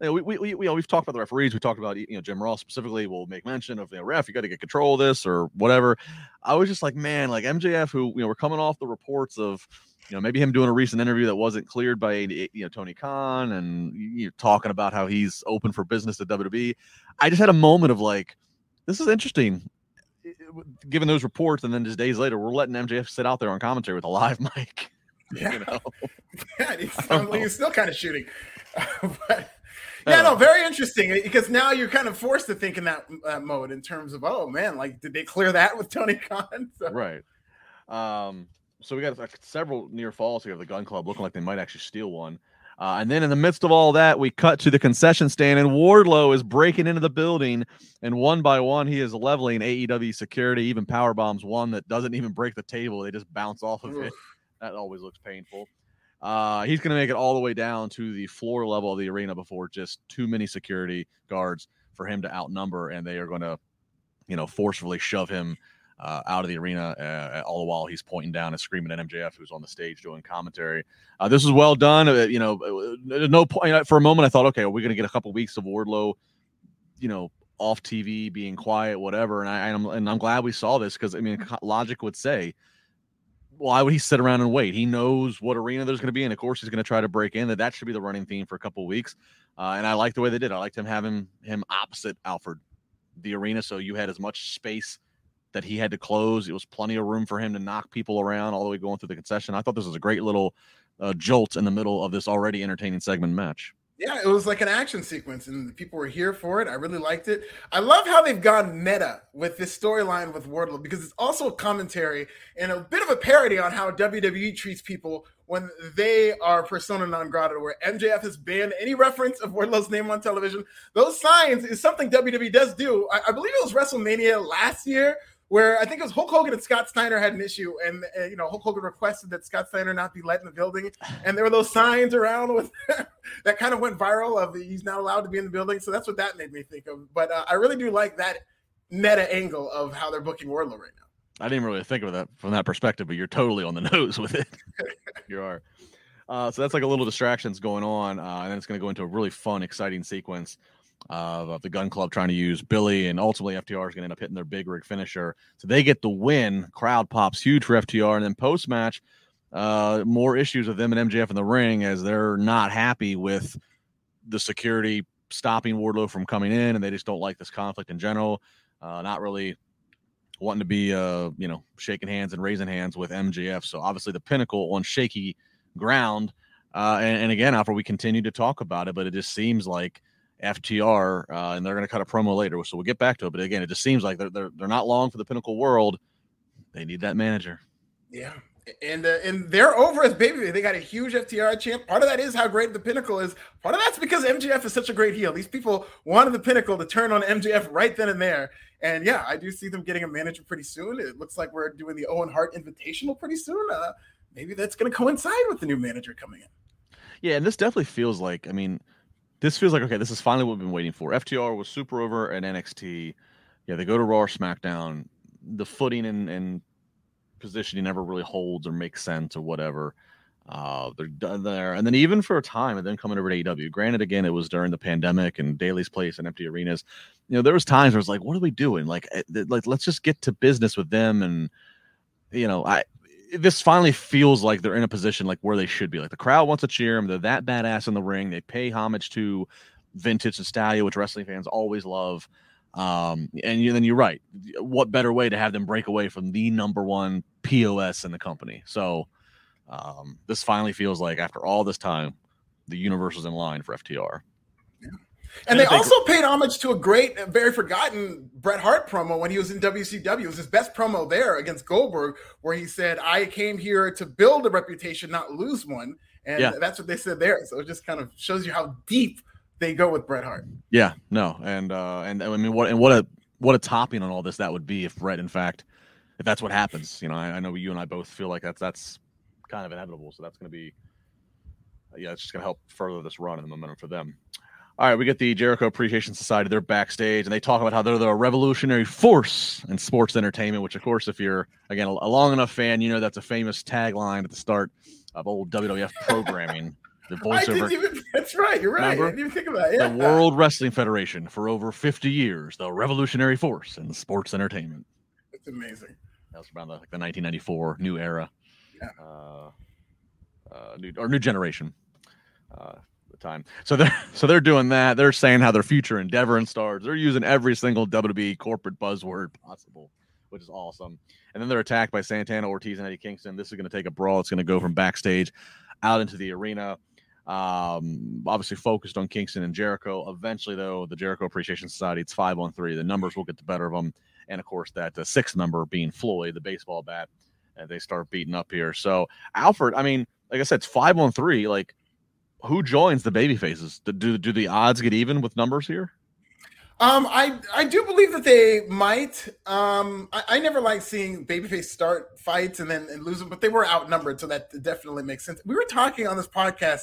you know, we, we, we, we've talked about the referees. We talked about, you know, Jim Ross specifically will make mention of the you know, ref. You got to get control of this or whatever. I was just like, man, like MJF, who, you know, we're coming off the reports of, you know, maybe him doing a recent interview that wasn't cleared by, you know, Tony Khan and you know, talking about how he's open for business at WWE. I just had a moment of like, this is interesting given those reports. And then just days later, we're letting MJF sit out there on commentary with a live mic. Yeah. You know? yeah, he's, he's still kind of shooting. but yeah, no, very interesting because now you're kind of forced to think in that uh, mode in terms of, oh man, like did they clear that with Tony Khan? So. Right. Um, so we got like, several near falls here of the Gunn club looking like they might actually steal one. Uh, and then in the midst of all that, we cut to the concession stand, and Wardlow is breaking into the building, and one by one, he is leveling AEW security. Even power bombs one that doesn't even break the table; they just bounce off of it. That always looks painful. Uh, he's going to make it all the way down to the floor level of the arena before just too many security guards for him to outnumber, and they are going to, you know, forcefully shove him uh, out of the arena, uh, all the while he's pointing down and screaming at MJF, who's on the stage doing commentary. Uh, this was well done. Uh, you know, uh, no point for a moment. I thought, okay, are we going to get a couple weeks of Wardlow, you know, off TV, being quiet, whatever? And I, am and I'm glad we saw this because I mean, logic would say, why would he sit around and wait? He knows what arena there's going to be, and of course he's going to try to break in. That that should be the running theme for a couple weeks. Uh, and I like the way they did. I liked him having him opposite Alfred, the arena, so you had as much space that he had to close. It was plenty of room for him to knock people around all the way going through the concession. I thought this was a great little uh, jolt in the middle of this already entertaining segment match. Yeah, it was like an action sequence, and people were here for it. I really liked it. I love how they've gone meta with this storyline with Wardlow because it's also a commentary and a bit of a parody on how WWE treats people when they are persona non grata, where MJF has banned any reference of Wardlow's name on television. Those signs is something WWE does do. I, I believe it was WrestleMania last year where I think it was Hulk Hogan and Scott Steiner had an issue, and uh, you know Hulk Hogan requested that Scott Steiner not be let in the building, and there were those signs around with that kind of went viral of he's not allowed to be in the building. So that's what that made me think of. But uh, I really do like that meta angle of how they're booking Wardlow right now. I didn't really think of that from that perspective, but you're totally on the nose with it. you are. Uh, so that's like a little distractions going on, uh, and then it's going to go into a really fun, exciting sequence of, of the Gunn Club trying to use Billy, and ultimately FTR is going to end up hitting their big rig finisher. So they get the win. Crowd pops huge for FTR, and then post match, uh, more issues with them and MJF in the ring as they're not happy with the security stopping Wardlow from coming in, and they just don't like this conflict in general. Uh, not really wanting to be, uh, you know, shaking hands and raising hands with MJF. So obviously the pinnacle on shaky ground. Uh, and, and again, after we continue to talk about it, but it just seems like FTR, uh, and they're going to cut a promo later, so we'll get back to it. But again, it just seems like they're they're, they're not long for the Pinnacle World. They need that manager. Yeah, and uh, and they're over as baby. They got a huge FTR champ. Part of that is how great the Pinnacle is. Part of that's because MJF is such a great heel. These people wanted the Pinnacle to turn on MJF right then and there. And yeah, I do see them getting a manager pretty soon. It looks like we're doing the Owen Hart Invitational pretty soon. Uh, maybe that's going to coincide with the new manager coming in. Yeah, and this definitely feels like. I mean this feels like okay. This is finally what we've been waiting for. FTR was super over at NXT. Yeah, they go to Raw or SmackDown. The footing and, and positioning never really holds or makes sense or whatever. Uh, they're done there, and then even for a time, and then coming over to AEW. Granted, again, it was during the pandemic and Daily's Place and empty arenas. You know, there was times where it's like, what are we doing? Like, eh, like let's just get to business with them. And you know, I this finally feels like they're in a position like where they should be. Like the crowd wants to cheer them. They're that badass in the ring. They pay homage to vintage and nostalgia, which wrestling fans always love. Um, and you, then you're right. What better way to have them break away from the number one POS in the company? So um, this finally feels like after all this time, the universe is in line for FTR. And, they also paid homage to a great, very forgotten Bret Hart promo when he was in WCW. It was his best promo there against Goldberg, where he said, I came here to build a reputation, not lose one. And yeah. that's what they said there. So it just kind of shows you how deep they go with Bret Hart. Yeah, no. And uh and I mean what and what a what a topping on all this that would be if Bret, in fact, if that's what happens. You know, I, I know you and I both feel like that's that's kind of inevitable. So that's gonna be yeah, it's just gonna help further this run and the momentum for them. All right, we get the Jericho Appreciation Society. They're backstage and they talk about how they're the revolutionary force in sports entertainment, which, of course, if you're, again, a long enough fan, you know that's a famous tagline at the start of old WWF programming. The voiceover. Even, that's right. You're right. Remember? I didn't even think of that. Yeah. The World Wrestling Federation for over 50 years, the revolutionary force in sports entertainment. It's amazing. That was around the, like the 1994 new era. Yeah. Uh, uh, new, or new generation. Uh, the time. So they're so they're doing that. They're saying how their future endeavor and stars. They're using every single WWE corporate buzzword possible, which is awesome. And then they're attacked by Santana, Ortiz, and Eddie Kingston. This is going to take a brawl. It's going to go from backstage out into the arena. Um, obviously focused on Kingston and Jericho. Eventually, though, the Jericho Appreciation Society, it's five on three. The numbers will get the better of them, and of course, that uh, sixth member being Floyd, the baseball bat. And they start beating up here. So Alfred, I mean, like I said, it's five on three. Like who joins the baby faces? Do do the odds get even with numbers here? Um, I I do believe that they might. Um, I, I never like seeing babyface start fights and then and lose them, but they were outnumbered, so that definitely makes sense. We were talking on this podcast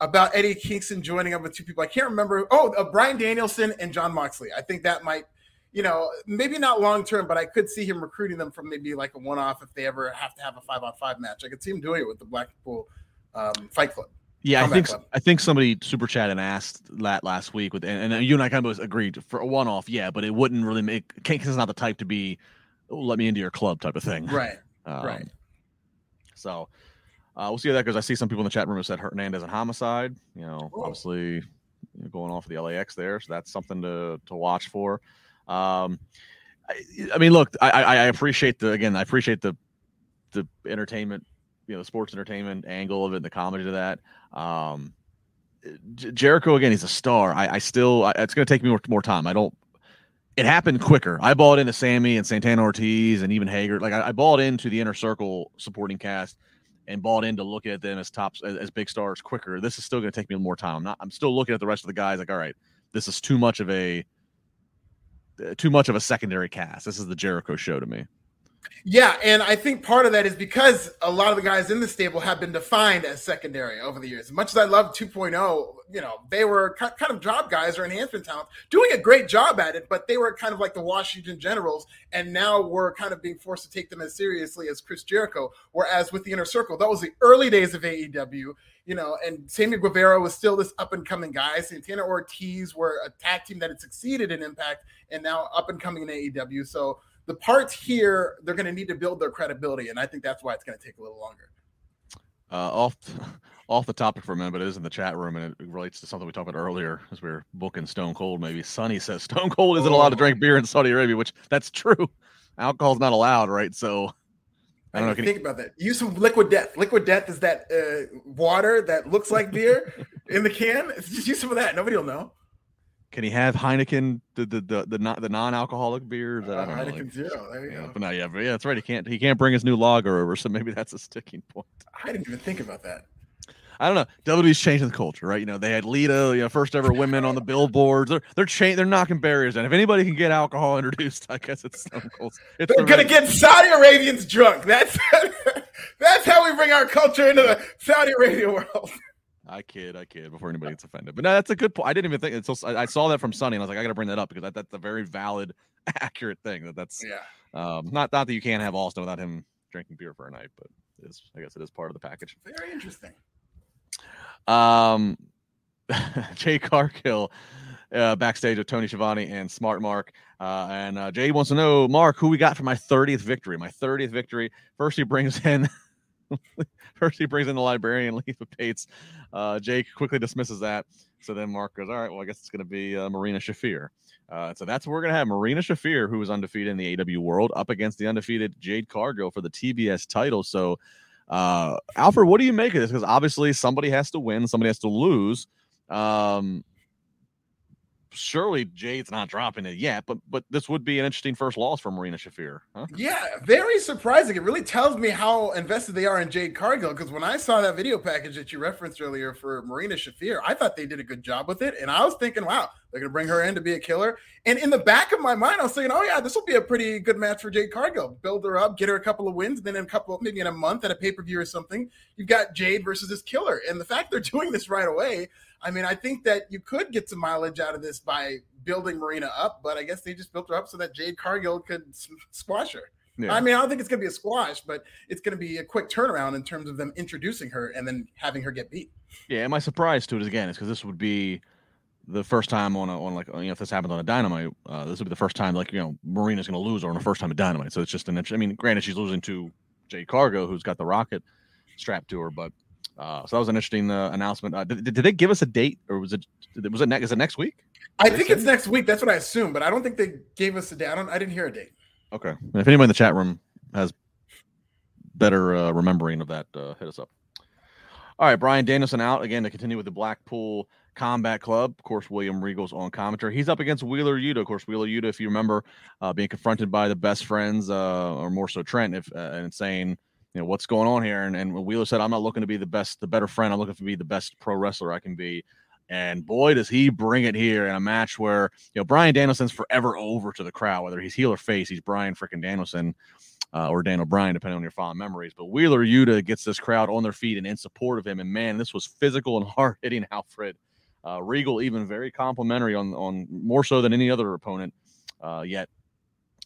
about Eddie Kingston joining up with two people. I can't remember. Oh, uh, Bryan Danielson and Jon Moxley. I think that might, you know, maybe not long term, but I could see him recruiting them from maybe like a one off if they ever have to have a five on five match. I could see him doing it with the Blackpool um, Fight Club. Yeah, I think I think somebody super chat and asked that last week with, and, and you and I kind of agreed for a one off, yeah, but it wouldn't really make is not the type to be oh, let me into your club type of thing, right? Um, right. So uh, we'll see how that goes. I see some people in the chat room have said Hernandez and homicide. You know, obviously going off of the LAX there, so that's something to to watch for. Um, I, I mean, look, I, I appreciate the again, I appreciate the the entertainment you know the sports entertainment angle of it, and the comedy to that. Um, Jericho again, he's a star. I, I still, I, it's going to take me more, more time. I don't. It happened quicker. I bought into Sammy and Santana Ortiz and even Hager. Like I, I bought into the inner circle supporting cast and bought in to look at them as tops as, as big stars quicker. This is still going to take me more time. I'm not. I'm still looking at the rest of the guys. Like, all right, this is too much of a too much of a secondary cast. This is the Jericho show to me. Yeah, and I think part of that is because a lot of the guys in the stable have been defined as secondary over the years. As much as I love 2.0, you know, they were kind of job guys or enhancement talent, doing a great job at it, but they were kind of like the Washington Generals, and now we're kind of being forced to take them as seriously as Chris Jericho. Whereas with the Inner Circle, that was the early days of AEW, you know, and Sammy Guevara was still this up and coming guy. Santana Ortiz were a tag team that had succeeded in Impact and now up and coming in AEW. So the parts here they're going to need to build their credibility, and I think that's why it's going to take a little longer. Uh, off off the topic for a minute, but it is in the chat room, and it relates to something we talked about earlier as we were booking Stone Cold. Maybe Sonny says Stone Cold isn't allowed to drink beer in Saudi Arabia, which that's true. Alcohol's not allowed, right? So I don't I know. Can think you... about that. Use some liquid death. Liquid death is that uh, water that looks like beer in the can. Just use some of that. Nobody will know. Can he have Heineken, the the the the, non, the non-alcoholic beers? Uh, Heineken like, Zero. There you yeah, go. But now, yeah, but yeah, that's right. He can't he can't bring his new lager over, so maybe that's a sticking point. I didn't even think about that. I don't know. WWE's changing the culture, right? You know, they had Lita, you know, first ever women on the billboards. They're they're cha- they're knocking barriers down. If anybody can get alcohol introduced, I guess it's Stone Cold. It's they're gonna get Saudi Arabians drunk. That's that's how we bring our culture into the Saudi Arabia world. I kid, I kid. Before anybody gets offended, but no, that's a good point. I didn't even think until I saw that from Sunny, and I was like, I got to bring that up because that, that's a very valid, accurate thing. That that's yeah. Um, not not that you can't have Austin without him drinking beer for a night, but it is I guess it is part of the package. Very interesting. Um, Jade Cargill. Uh, backstage with Tony Schiavone and Smart Mark. Uh, and uh, Jay wants to know, Mark, who we got for my 30th victory. My 30th victory. First, he brings in First, he brings in the librarian, Leva Bates. Uh, Jake quickly dismisses that. So then Mark goes, All right, well, I guess it's going to be uh, Marina Shafir. Uh, so that's what we're going to have Marina Shafir, who was undefeated in the AW world, up against the undefeated Jade Cargill for the TBS title. So, uh, Alfred, what do you make of this? Because obviously somebody has to win, somebody has to lose. Um, surely Jade's not dropping it yet, but but this would be an interesting first loss for Marina Shafir. Huh? Yeah, very surprising. It really tells me how invested they are in Jade Cargill because when I saw that video package that you referenced earlier for Marina Shafir, I thought they did a good job with it, and I was thinking, wow, they're going to bring her in to be a killer. And in the back of my mind, I was thinking, oh yeah, this will be a pretty good match for Jade Cargill. Build her up, get her a couple of wins, then in a couple, maybe in a month at a pay per view or something, you've got Jade versus this killer. And the fact they're doing this right away, I mean, I think that you could get some mileage out of this by building Marina up, but I guess they just built her up so that Jade Cargill could squash her. Yeah. I mean, I don't think it's going to be a squash, but it's going to be a quick turnaround in terms of them introducing her and then having her get beat. Yeah, my surprise to it again is because this would be the first time on a, on like you know if this happens on a dynamite, uh, this would be the first time like you know Marina's going to lose or on the first time at dynamite. So it's just an. I mean, granted, she's losing to Jade Cargill, who's got the rocket strapped to her, but uh, so that was an interesting uh, announcement. Uh, did, did, they give us a date, or was it was it, next? is it next week? I think it's next week. That's what I assume, but I don't think they gave us a date. I, don't, I didn't hear a date. Okay. If anybody in the chat room has better uh, remembering of that, uh, hit us up. All right, Bryan Danielson out again to continue with the Blackpool Combat Club. Of course, William Regal's on commentary. He's up against Wheeler Yuta. Of course, Wheeler Yuta, if you remember, uh, being confronted by the best friends, uh, or more so Trent, if uh, and saying you know what's going on here. And, and Wheeler said, I'm not looking to be the best, the better friend. I'm looking to be the best pro wrestler I can be. And boy, does he bring it here in a match where you know Bryan Danielson's forever over to the crowd, whether he's heel or face. He's Bryan freaking Danielson. Uh, or Daniel Bryan, depending on your fond memories. But Wheeler Yuta gets this crowd on their feet and in support of him. And man, this was physical and hard hitting Alfred. Uh, Regal even very complimentary on on more so than any other opponent. Uh, yet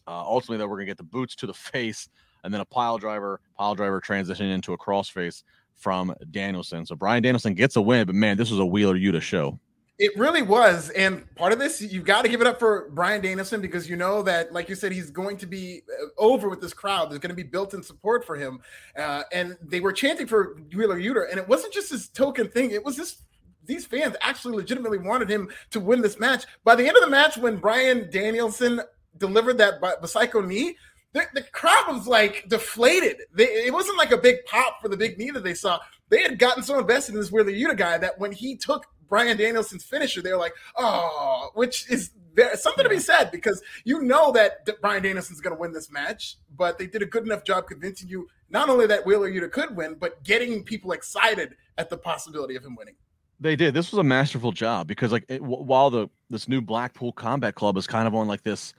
uh, ultimately, that we're gonna get the boots to the face and then a pile driver, pile driver transition into a crossface from Danielson. So Bryan Danielson gets a win, but man, this was a Wheeler Yuta show. It really was. And part of this, you've got to give it up for Bryan Danielson because you know that, like you said, he's going to be uh, over with this crowd. There's going to be built in support for him. Uh, and they were chanting for Wheeler Yuta. And it wasn't just this token thing, it was this. These fans actually legitimately wanted him to win this match. By the end of the match, when Bryan Danielson delivered that psycho knee, the, the crowd was like deflated. They, it wasn't like a big pop for the big knee that they saw. They had gotten so invested in this Wheeler Yuta guy that when he took Bryan Danielson's finisher, they were like, oh, which is very, something to be said because you know that Bryan Danielson's going to win this match, but they did a good enough job convincing you not only that Wheeler Yuta could win, but getting people excited at the possibility of him winning. They did. This was a masterful job because, like, it, while the this new Blackpool Combat Club is kind of on like this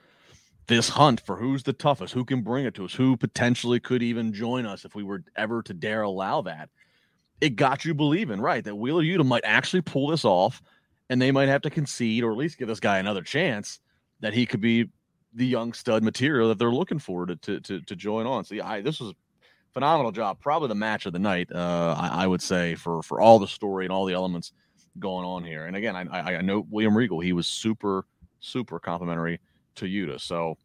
this hunt for who's the toughest, who can bring it to us, who potentially could even join us if we were ever to dare allow that. It got you believing, right, that Wheeler Yuta might actually pull this off and they might have to concede or at least give this guy another chance that he could be the young stud material that they're looking for to to to, to join on. So yeah, I, this was phenomenal job, probably the match of the night. Uh, I, I, would say for for all the story and all the elements going on here. And again, I I know William Regal, he was super super complimentary to Yuta. So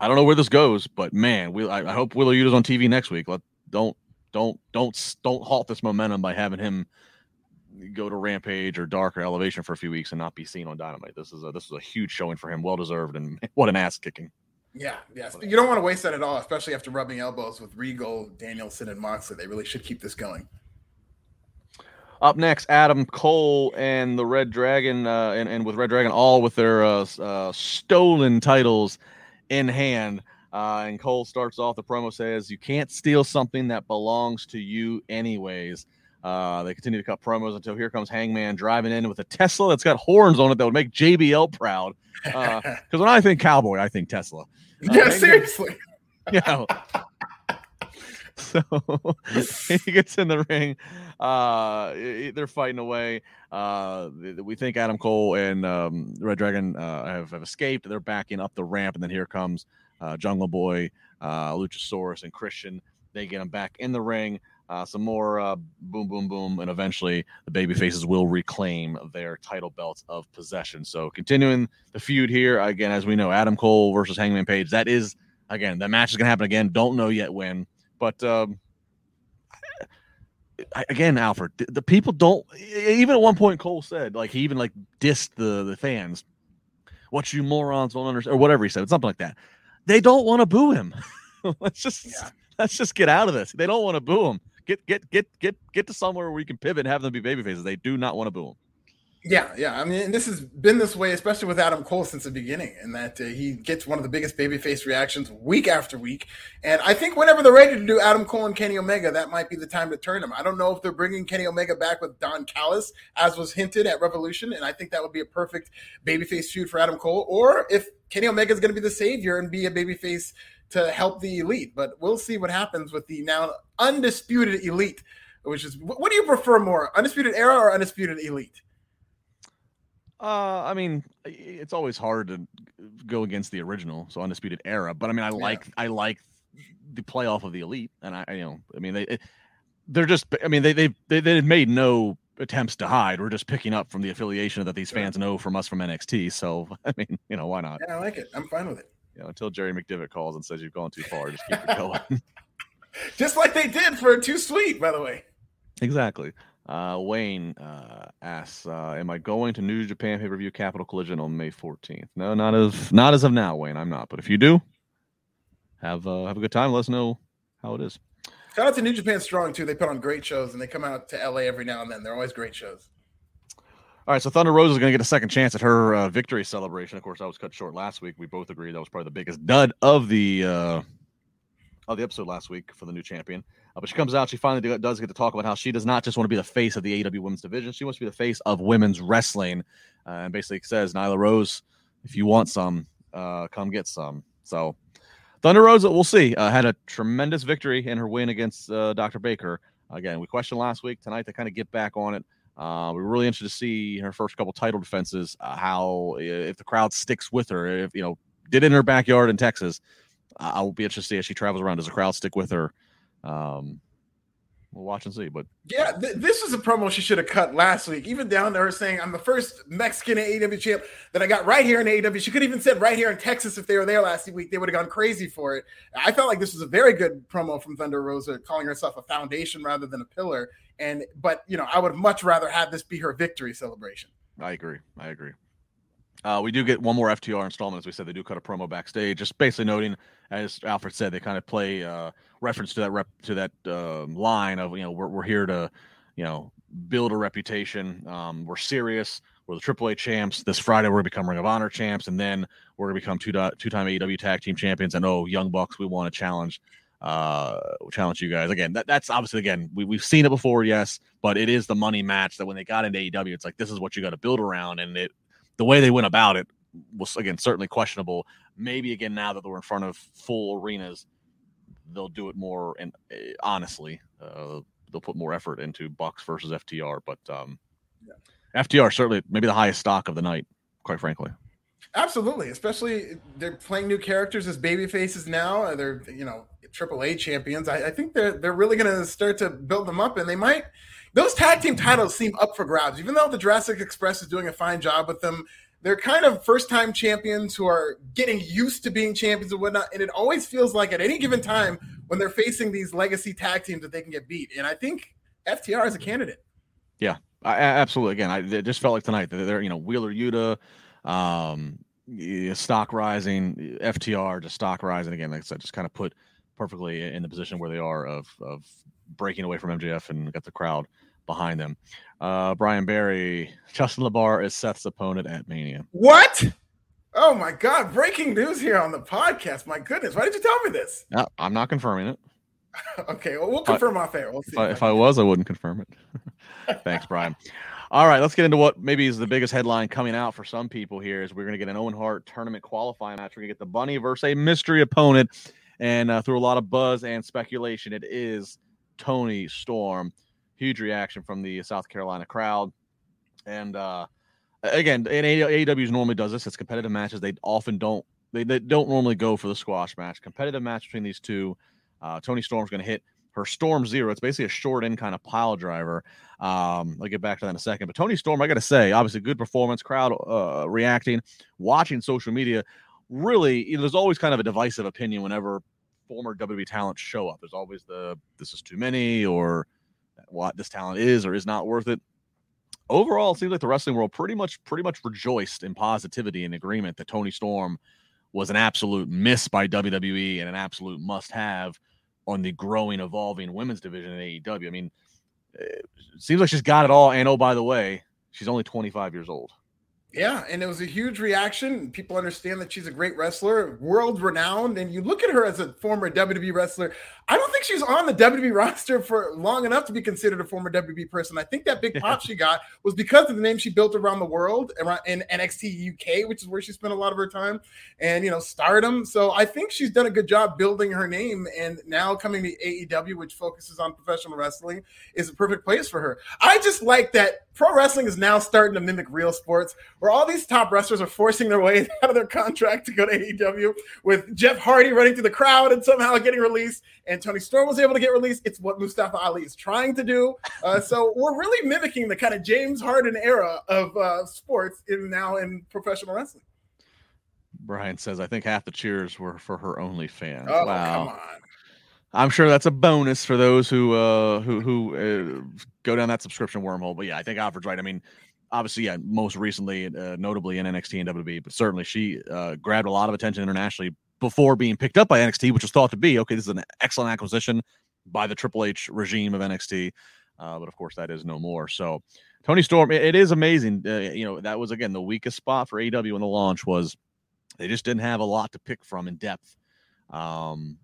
I don't know where this goes, but man, we I, I hope Wheeler Yuta's on TV next week. Let don't don't don't don't halt this momentum by having him go to Rampage or Dark or Elevation for a few weeks and not be seen on Dynamite. This is a this is a huge showing for him, well deserved, and what an ass kicking. Yeah, yes. You don't want to waste that at all, especially after rubbing elbows with Regal, Danielson, and Moxley. They really should keep this going. Up next, Adam Cole and the Red Dragon, uh, and, and with Red Dragon, all with their uh, uh, stolen titles in hand. Uh, and Cole starts off the promo says, "You can't steal something that belongs to you, anyways." Uh, they continue to cut promos until here comes Hangman driving in with a Tesla that's got horns on it that would make JBL proud. Because uh, when I think cowboy, I think Tesla. yeah, Hangman, seriously. Yeah. so he gets in the ring. Uh, they're fighting away. Uh, we think Adam Cole and um, Red Dragon uh, have, have escaped. They're backing up the ramp, and then here comes uh, Jungle Boy, uh, Luchasaurus, and Christian. They get them back in the ring. Uh, some more uh, boom, boom, boom, and eventually the baby faces will reclaim their title belts of possession. So continuing the feud here again, as we know, Adam Cole versus Hangman Page. That is again the match is going to happen again. Don't know yet when, but um, again, Alfred, the people don't. Even at one point, Cole said like he even like dissed the the fans. What you morons don't understand, or whatever he said, something like that. They don't want to boo him. let's just yeah. let's just get out of this. They don't want to boo him. Get get get get get to somewhere where we can pivot and have them be baby faces. They do not want to boo him. Yeah, yeah. I mean, this has been this way, especially with Adam Cole since the beginning, and that uh, he gets one of the biggest babyface reactions week after week. And I think whenever they're ready to do Adam Cole and Kenny Omega, that might be the time to turn him. I don't know if they're bringing Kenny Omega back with Don Callis, as was hinted at Revolution, and I think that would be a perfect babyface feud for Adam Cole, or if Kenny Omega is going to be the savior and be a babyface to help the elite. But we'll see what happens with the now undisputed elite. Which is what do you prefer more, undisputed era or undisputed elite? Uh, I mean, it's always hard to go against the original, so undisputed era. But I mean, I like I like the playoff of the elite, and I, you know, I mean, they they're just, I mean, they they they they've made no attempts to hide. We're just picking up from the affiliation that these fans know from us from NXT. So I mean, you know, why not? Yeah, I like it. I'm fine with it. You know, until Jerry McDevitt calls and says you've gone too far, just keep it going. just like they did for Too Sweet, by the way. Exactly. Uh, Wayne uh, asks, uh, "Am I going to New Japan pay per view Capital Collision on May 14th?" No, not as not as of now, Wayne. I'm not. But if you do, have uh, have a good time. Let us know how it is. Shout out to New Japan Strong too. They put on great shows and they come out to LA every now and then. They're always great shows. All right, so Thunder Rosa is going to get a second chance at her uh, victory celebration. Of course, I was cut short last week. We both agreed that was probably the biggest dud of the uh, of the episode last week for the new champion. Uh, but she comes out, she finally does get to talk about how she does not just want to be the face of the AEW women's division, she wants to be the face of women's wrestling. Uh, and basically says, Nyla Rose, if you want some, uh, come get some. So Thunder Rosa, we'll see. Uh, had a tremendous victory in her win against uh, Dr. Baker. Again, we questioned last week. Tonight, to kind of get back on it. Uh, we're really interested to see her first couple title defenses. Uh, how if the crowd sticks with her, if you know, did in her backyard in Texas. I will be interested to see as she travels around. Does the crowd stick with her? Um, we'll watch and see. But yeah, th- this was a promo she should have cut last week. Even down to her saying, "I'm the first Mexican AEW champ that I got right here in AEW." She could even said right here in Texas if they were there last week. They would have gone crazy for it. I felt like this was a very good promo from Thunder Rosa, calling herself a foundation rather than a pillar. And but you know, I would much rather have this be her victory celebration. I agree. I agree. Uh, we do get one more FTR installment, as we said. They do cut a promo backstage, just basically noting, as Alfred said, they kind of play uh, reference to that rep to that uh, line of you know we're we're here to you know build a reputation. Um, we're serious. We're the AAA champs. This Friday we're gonna become Ring of Honor champs, and then we're gonna become two two time AEW Tag Team champions. And oh, Young Bucks, we want to challenge uh challenge you guys again that, that's obviously again we, we've seen it before yes but it is the money match that when they got into AEW it's like this is what you got to build around and it the way they went about it was again certainly questionable. Maybe again now that they're in front of full arenas, they'll do it more and uh, honestly, uh, they'll put more effort into Bucks versus FTR. But um, yeah. FTR certainly maybe the highest stock of the night, quite frankly. Absolutely, especially they're playing new characters as baby faces now. They're you know AAA champions. I, I think they're they're really going to start to build them up, and they might those tag team titles seem up for grabs. Even though the Jurassic Express is doing a fine job with them, they're kind of first time champions who are getting used to being champions and whatnot. And it always feels like at any given time when they're facing these legacy tag teams that they can get beat. And I think FTR is a candidate. Yeah, I, absolutely. Again, I it just felt like tonight that they're, you know, Wheeler Yuta, um, stock rising, FTR, just stock rising again. Like I said, just kind of put perfectly in the position where they are of of breaking away from MJF and got the crowd behind them. Uh, Brian Barry, Justin LaBar is Seth's opponent at Mania. What? Oh my God! Breaking news here on the podcast. My goodness, why did you tell me this? No, I'm not confirming it. okay, well, we'll confirm off air. We'll. If I, if I was, I wouldn't confirm it. Thanks, Brian. All right, let's get into what maybe is the biggest headline coming out for some people here. Is we're going to get an Owen Hart tournament qualifying match. We're going to get the Bunny versus a mystery opponent, and uh, through a lot of buzz and speculation, it is Toni Storm. Huge reaction from the South Carolina crowd. And uh, again, and AEW normally does this. It's competitive matches. They often don't they, they don't normally go for the squash match. Competitive match between these two. Uh, Toni Storm's going to hit her Storm Zero. It's basically a short end kind of pile driver. Um, I'll get back to that in a second. But Toni Storm, I got to say, obviously good performance, crowd uh, reacting, watching social media. Really, you know, there's always kind of a divisive opinion whenever former WWE talent show up. There's always the this is too many or what this talent is or is not worth it. Overall, it seems like the wrestling world pretty much pretty much rejoiced in positivity and agreement that Toni Storm was an absolute miss by WWE and an absolute must have on the growing, evolving women's division in AEW. I mean, it seems like she's got it all. And oh, by the way, she's only 25 years old. Yeah, and it was a huge reaction. People understand that she's a great wrestler, world renowned. And you look at her as a former WWE wrestler. I don't think she's on the WWE roster for long enough to be considered a former WWE person. I think that big pop she got was because of the name she built around the world in NXT UK, which is where she spent a lot of her time, and you know, stardom. So I think she's done a good job building her name. And now coming to AEW, which focuses on professional wrestling, is a perfect place for her. I just like that pro wrestling is now starting to mimic real sports where all these top wrestlers are forcing their way out of their contract to go to AEW with Jeff Hardy running through the crowd and somehow getting released, and Toni Storm was able to get released. It's what Mustafa Ali is trying to do. Uh, so we're really mimicking the kind of James Harden era of uh, sports in now in professional wrestling. Brian says, I think half the cheers were for her only fans. Oh, wow. come on. I'm sure that's a bonus for those who uh, who who uh, go down that subscription wormhole. But yeah, I think Alfred's right. I mean, obviously, yeah, most recently, uh, notably in NXT and WWE, but certainly she uh, grabbed a lot of attention internationally before being picked up by NXT, which was thought to be okay. This is an excellent acquisition by the Triple H regime of NXT, uh, but of course that is no more. So Toni Storm, it, it is amazing. Uh, you know that was again the weakest spot for AEW in the launch was they just didn't have a lot to pick from in depth. Um,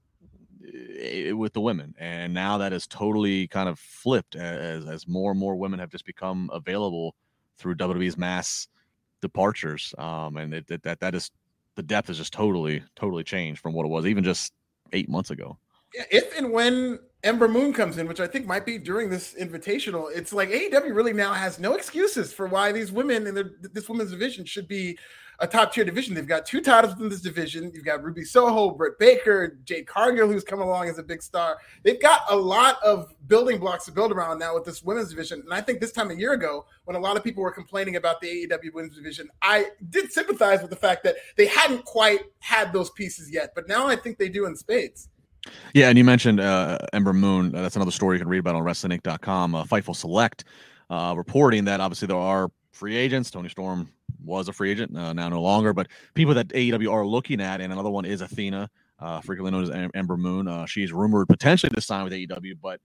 with the women, and now that is totally kind of flipped as as more and more women have just become available through WWE's mass departures, um, and it, it, that that is the depth has just totally totally changed from what it was even just eight months ago. Yeah, if and when Ember Moon comes in, which I think might be during this invitational, it's like AEW really now has no excuses for why these women in this women's division should be a top tier division. They've got two titles in this division. You've got Ruby Soho, Britt Baker, Jade Cargill, who's come along as a big star. They've got a lot of building blocks to build around now with this women's division. And I think this time a year ago, when a lot of people were complaining about the AEW women's division, I did sympathize with the fact that they hadn't quite had those pieces yet. But now I think they do in spades. Yeah, and you mentioned uh, Ember Moon. That's another story you can read about on WrestlingInc.com. Uh, Fightful Select uh, reporting that obviously there are free agents. Toni Storm was a free agent, uh, now no longer. But people that AEW are looking at, and another one is Athena, uh, frequently known as Ember Moon. Uh, she's rumored potentially to sign with AEW, but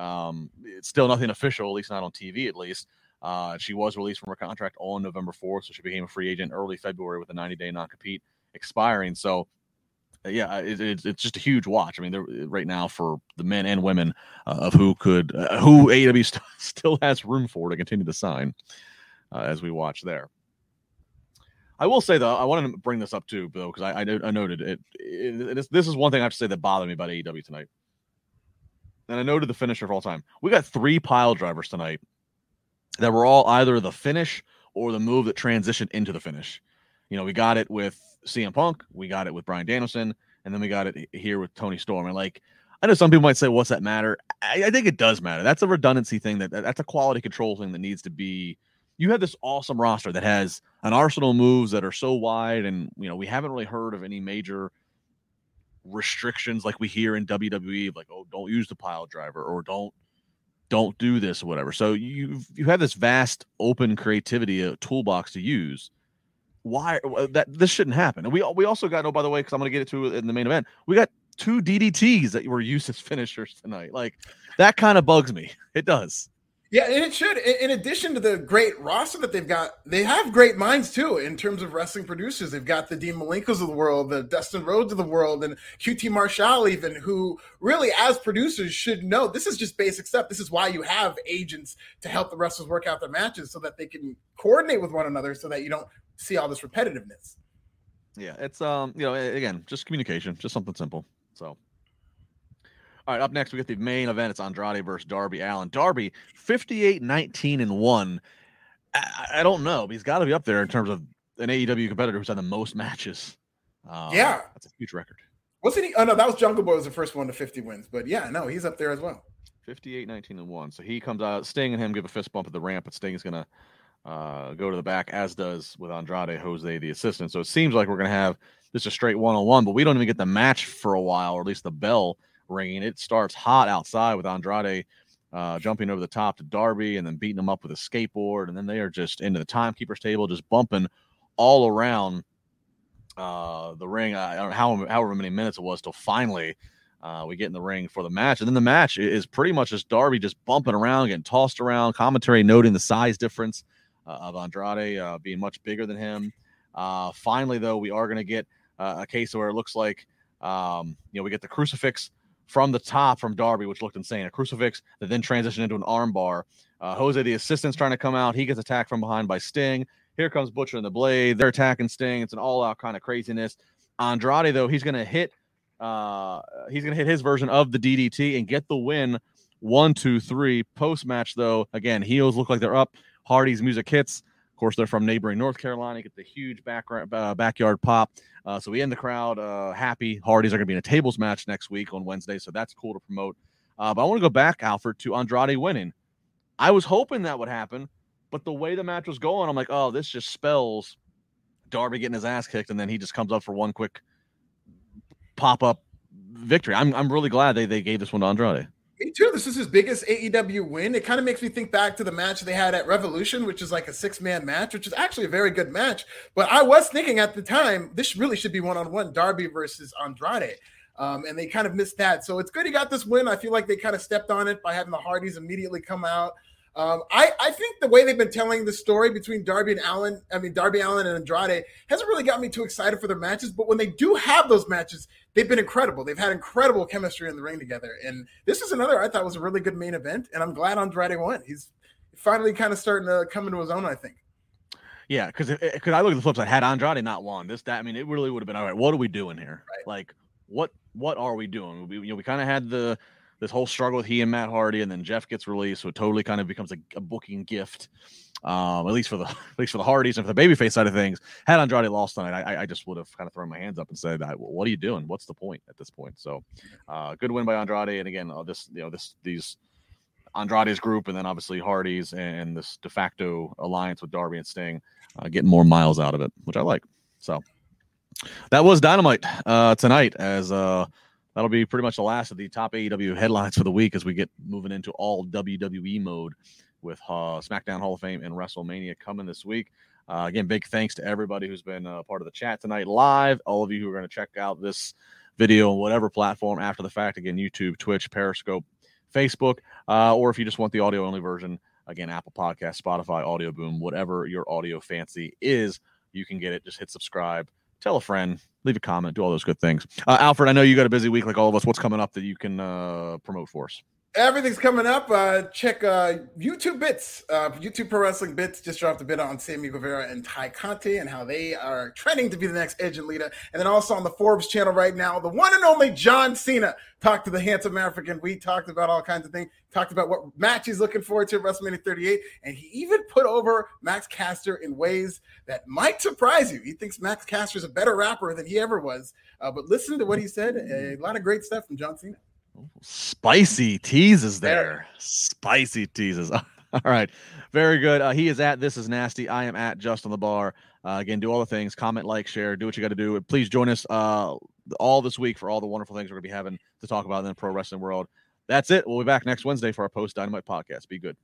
um, it's still nothing official, at least not on TV, at least. Uh, she was released from her contract on November 4th, so she became a free agent early February with a 90 day non compete expiring. So, uh, yeah, it, it, it's just a huge watch. I mean, right now for the men and women uh, of who could, uh, who AEW st- still has room for to continue to sign uh, as we watch there. I will say though, I wanted to bring this up too, Bill, because I, I, I noted it, it, it. This is one thing I have to say that bothered me about AEW tonight, and I noted the finisher of all time. We got three pile drivers tonight that were all either the finish or the move that transitioned into the finish. You know, we got it with CM Punk, we got it with Bryan Danielson, and then we got it here with Toni Storm. And like, I know some people might say, "What's that matter?" I, I think it does matter. That's a redundancy thing. That that's a quality control thing that needs to be you have this awesome roster that has an arsenal of moves that are so wide, and you know we haven't really heard of any major restrictions like we hear in WWE, like oh don't use the pile driver or don't don't do this or whatever. So you you have this vast open creativity a toolbox to use. Why uh, that this shouldn't happen? And we we also got oh by the way because I'm going to get it to in the main event. We got two DDTs that were used as finishers tonight. Like that kind of bugs me. It does. Yeah, and it should. In addition to the great roster that they've got, they have great minds too in terms of wrestling producers. They've got the Dean Malenkos of the world, the Dustin Rhodes of the world, and QT Marshall even, who really, as producers, should know this is just basic stuff. This is why you have agents to help the wrestlers work out their matches so that they can coordinate with one another, so that you don't see all this repetitiveness. Yeah, it's um, you know, again, just communication, just something simple. So all right, up next, we get the main event. It's Andrade versus Darby Allin. Darby, 58 19 and 1. I, I don't know, but he's got to be up there in terms of an AEW competitor who's had the most matches. Um, yeah. That's a huge record. Wasn't he? Oh, no, that was Jungle Boy was the first one to 50 wins. But yeah, no, he's up there as well. 58 19 and 1. So he comes out, Sting and him give a fist bump at the ramp, but Sting is going to uh, go to the back, as does with Andrade Jose, the assistant. So it seems like we're going to have just a straight one on one, but we don't even get the match for a while, or at least the bell ringing. It starts hot outside with Andrade uh, jumping over the top to Darby and then beating him up with a skateboard. And then they are just into the timekeeper's table, just bumping all around uh, the ring. I don't know how, however many minutes it was till finally uh, we get in the ring for the match. And then the match is pretty much just Darby just bumping around, getting tossed around, commentary noting the size difference uh, of Andrade uh, being much bigger than him. Uh, finally, though, we are going to get a case where it looks like, um, you know, we get the crucifix from the top from Darby, which looked insane. A crucifix that then transitioned into an armbar. Uh, Jose, the assistant's trying to come out. He gets attacked from behind by Sting. Here comes Butcher and the Blade. They're attacking Sting. It's an all-out kind of craziness. Andrade, though, he's going to hit. Uh, he's going to hit his version of the DDT and get the win. One, two, three. Post match, though, again, heels look like they're up. Hardy's music hits. Course, they're from neighboring North Carolina. Get the huge uh, backyard pop. Uh, so we end the crowd uh, happy. Hardys are going to be in a tables match next week on Wednesday, so that's cool to promote. Uh, but I want to go back, Alfred, to Andrade winning. I was hoping that would happen, but the way the match was going, I'm like, oh, this just spells Darby getting his ass kicked, and then he just comes up for one quick pop up victory. I'm I'm really glad they they gave this one to Andrade. Me too. This is his biggest AEW win. It kind of makes me think back to the match they had at Revolution, which is like a six man match, which is actually a very good match. But I was thinking at the time, this really should be one on one Darby versus Andrade. Um, and they kind of missed that. So it's good he got this win. I feel like they kind of stepped on it by having the Hardys immediately come out. Um, I, I think the way they've been telling the story between Darby and Allin, I mean Darby Allin and Andrade, hasn't really got me too excited for their matches. But when they do have those matches, they've been incredible. They've had incredible chemistry in the ring together. And this is another I thought was a really good main event. And I'm glad Andrade won. He's finally kind of starting to come into his own. I think. Yeah, because because I look at the flip side, had Andrade not won this, that I mean, it really would have been all right. What are we doing here? Right. Like, what what are we doing? We you know we kind of had the this whole struggle with he and Matt Hardy, and then Jeff gets released, so it totally kind of becomes a, a booking gift, um, at least for the at least for the Hardys and for the babyface side of things. Had Andrade lost tonight, I, I just would have kind of thrown my hands up and said, "What are you doing? What's the point at this point?" So, uh, good win by Andrade, and again, uh, this you know this these Andrade's group, and then obviously Hardy's and this de facto alliance with Darby and Sting, uh, getting more miles out of it, which I like. So that was Dynamite uh, tonight as uh, that'll be pretty much the last of the top AEW headlines for the week as we get moving into all WWE mode with uh, SmackDown Hall of Fame and WrestleMania coming this week. Uh, again, big thanks to everybody who's been uh, part of the chat tonight live. All of you who are going to check out this video on whatever platform after the fact. Again, YouTube, Twitch, Periscope, Facebook, uh, or if you just want the audio only version, again, Apple Podcast, Spotify, Audioboom, whatever your audio fancy is, you can get it. Just hit subscribe tell a friend, leave a comment, do all those good things. Uh, Alfred, I know you got a busy week like all of us. What's coming up that you can uh, promote for us? Everything's coming up. Uh, check uh, YouTube bits. Uh, YouTube Pro Wrestling bits just dropped a bit on Sammy Guevara and Tay Conti and how they are trending to be the next Edge and Lita. And then also on the Forbes channel right now, the one and only John Cena talked to the handsome African. We talked about all kinds of things. Talked about what match he's looking forward to at WrestleMania 38, and he even put over Max Caster in ways that might surprise you. He thinks Max Caster is a better rapper than he ever was. Uh, but listen to what he said. A lot of great stuff from John Cena. Spicy teases there. Spicy teases. All right. Very good. Uh, he is at This Is Nasty. I am at Justin LaBar. Uh, again, do all the things comment, like, share, do what you got to do. Please join us uh, all this week for all the wonderful things we're going to be having to talk about in the pro wrestling world. That's it. We'll be back next Wednesday for our post Dynamite podcast. Be good.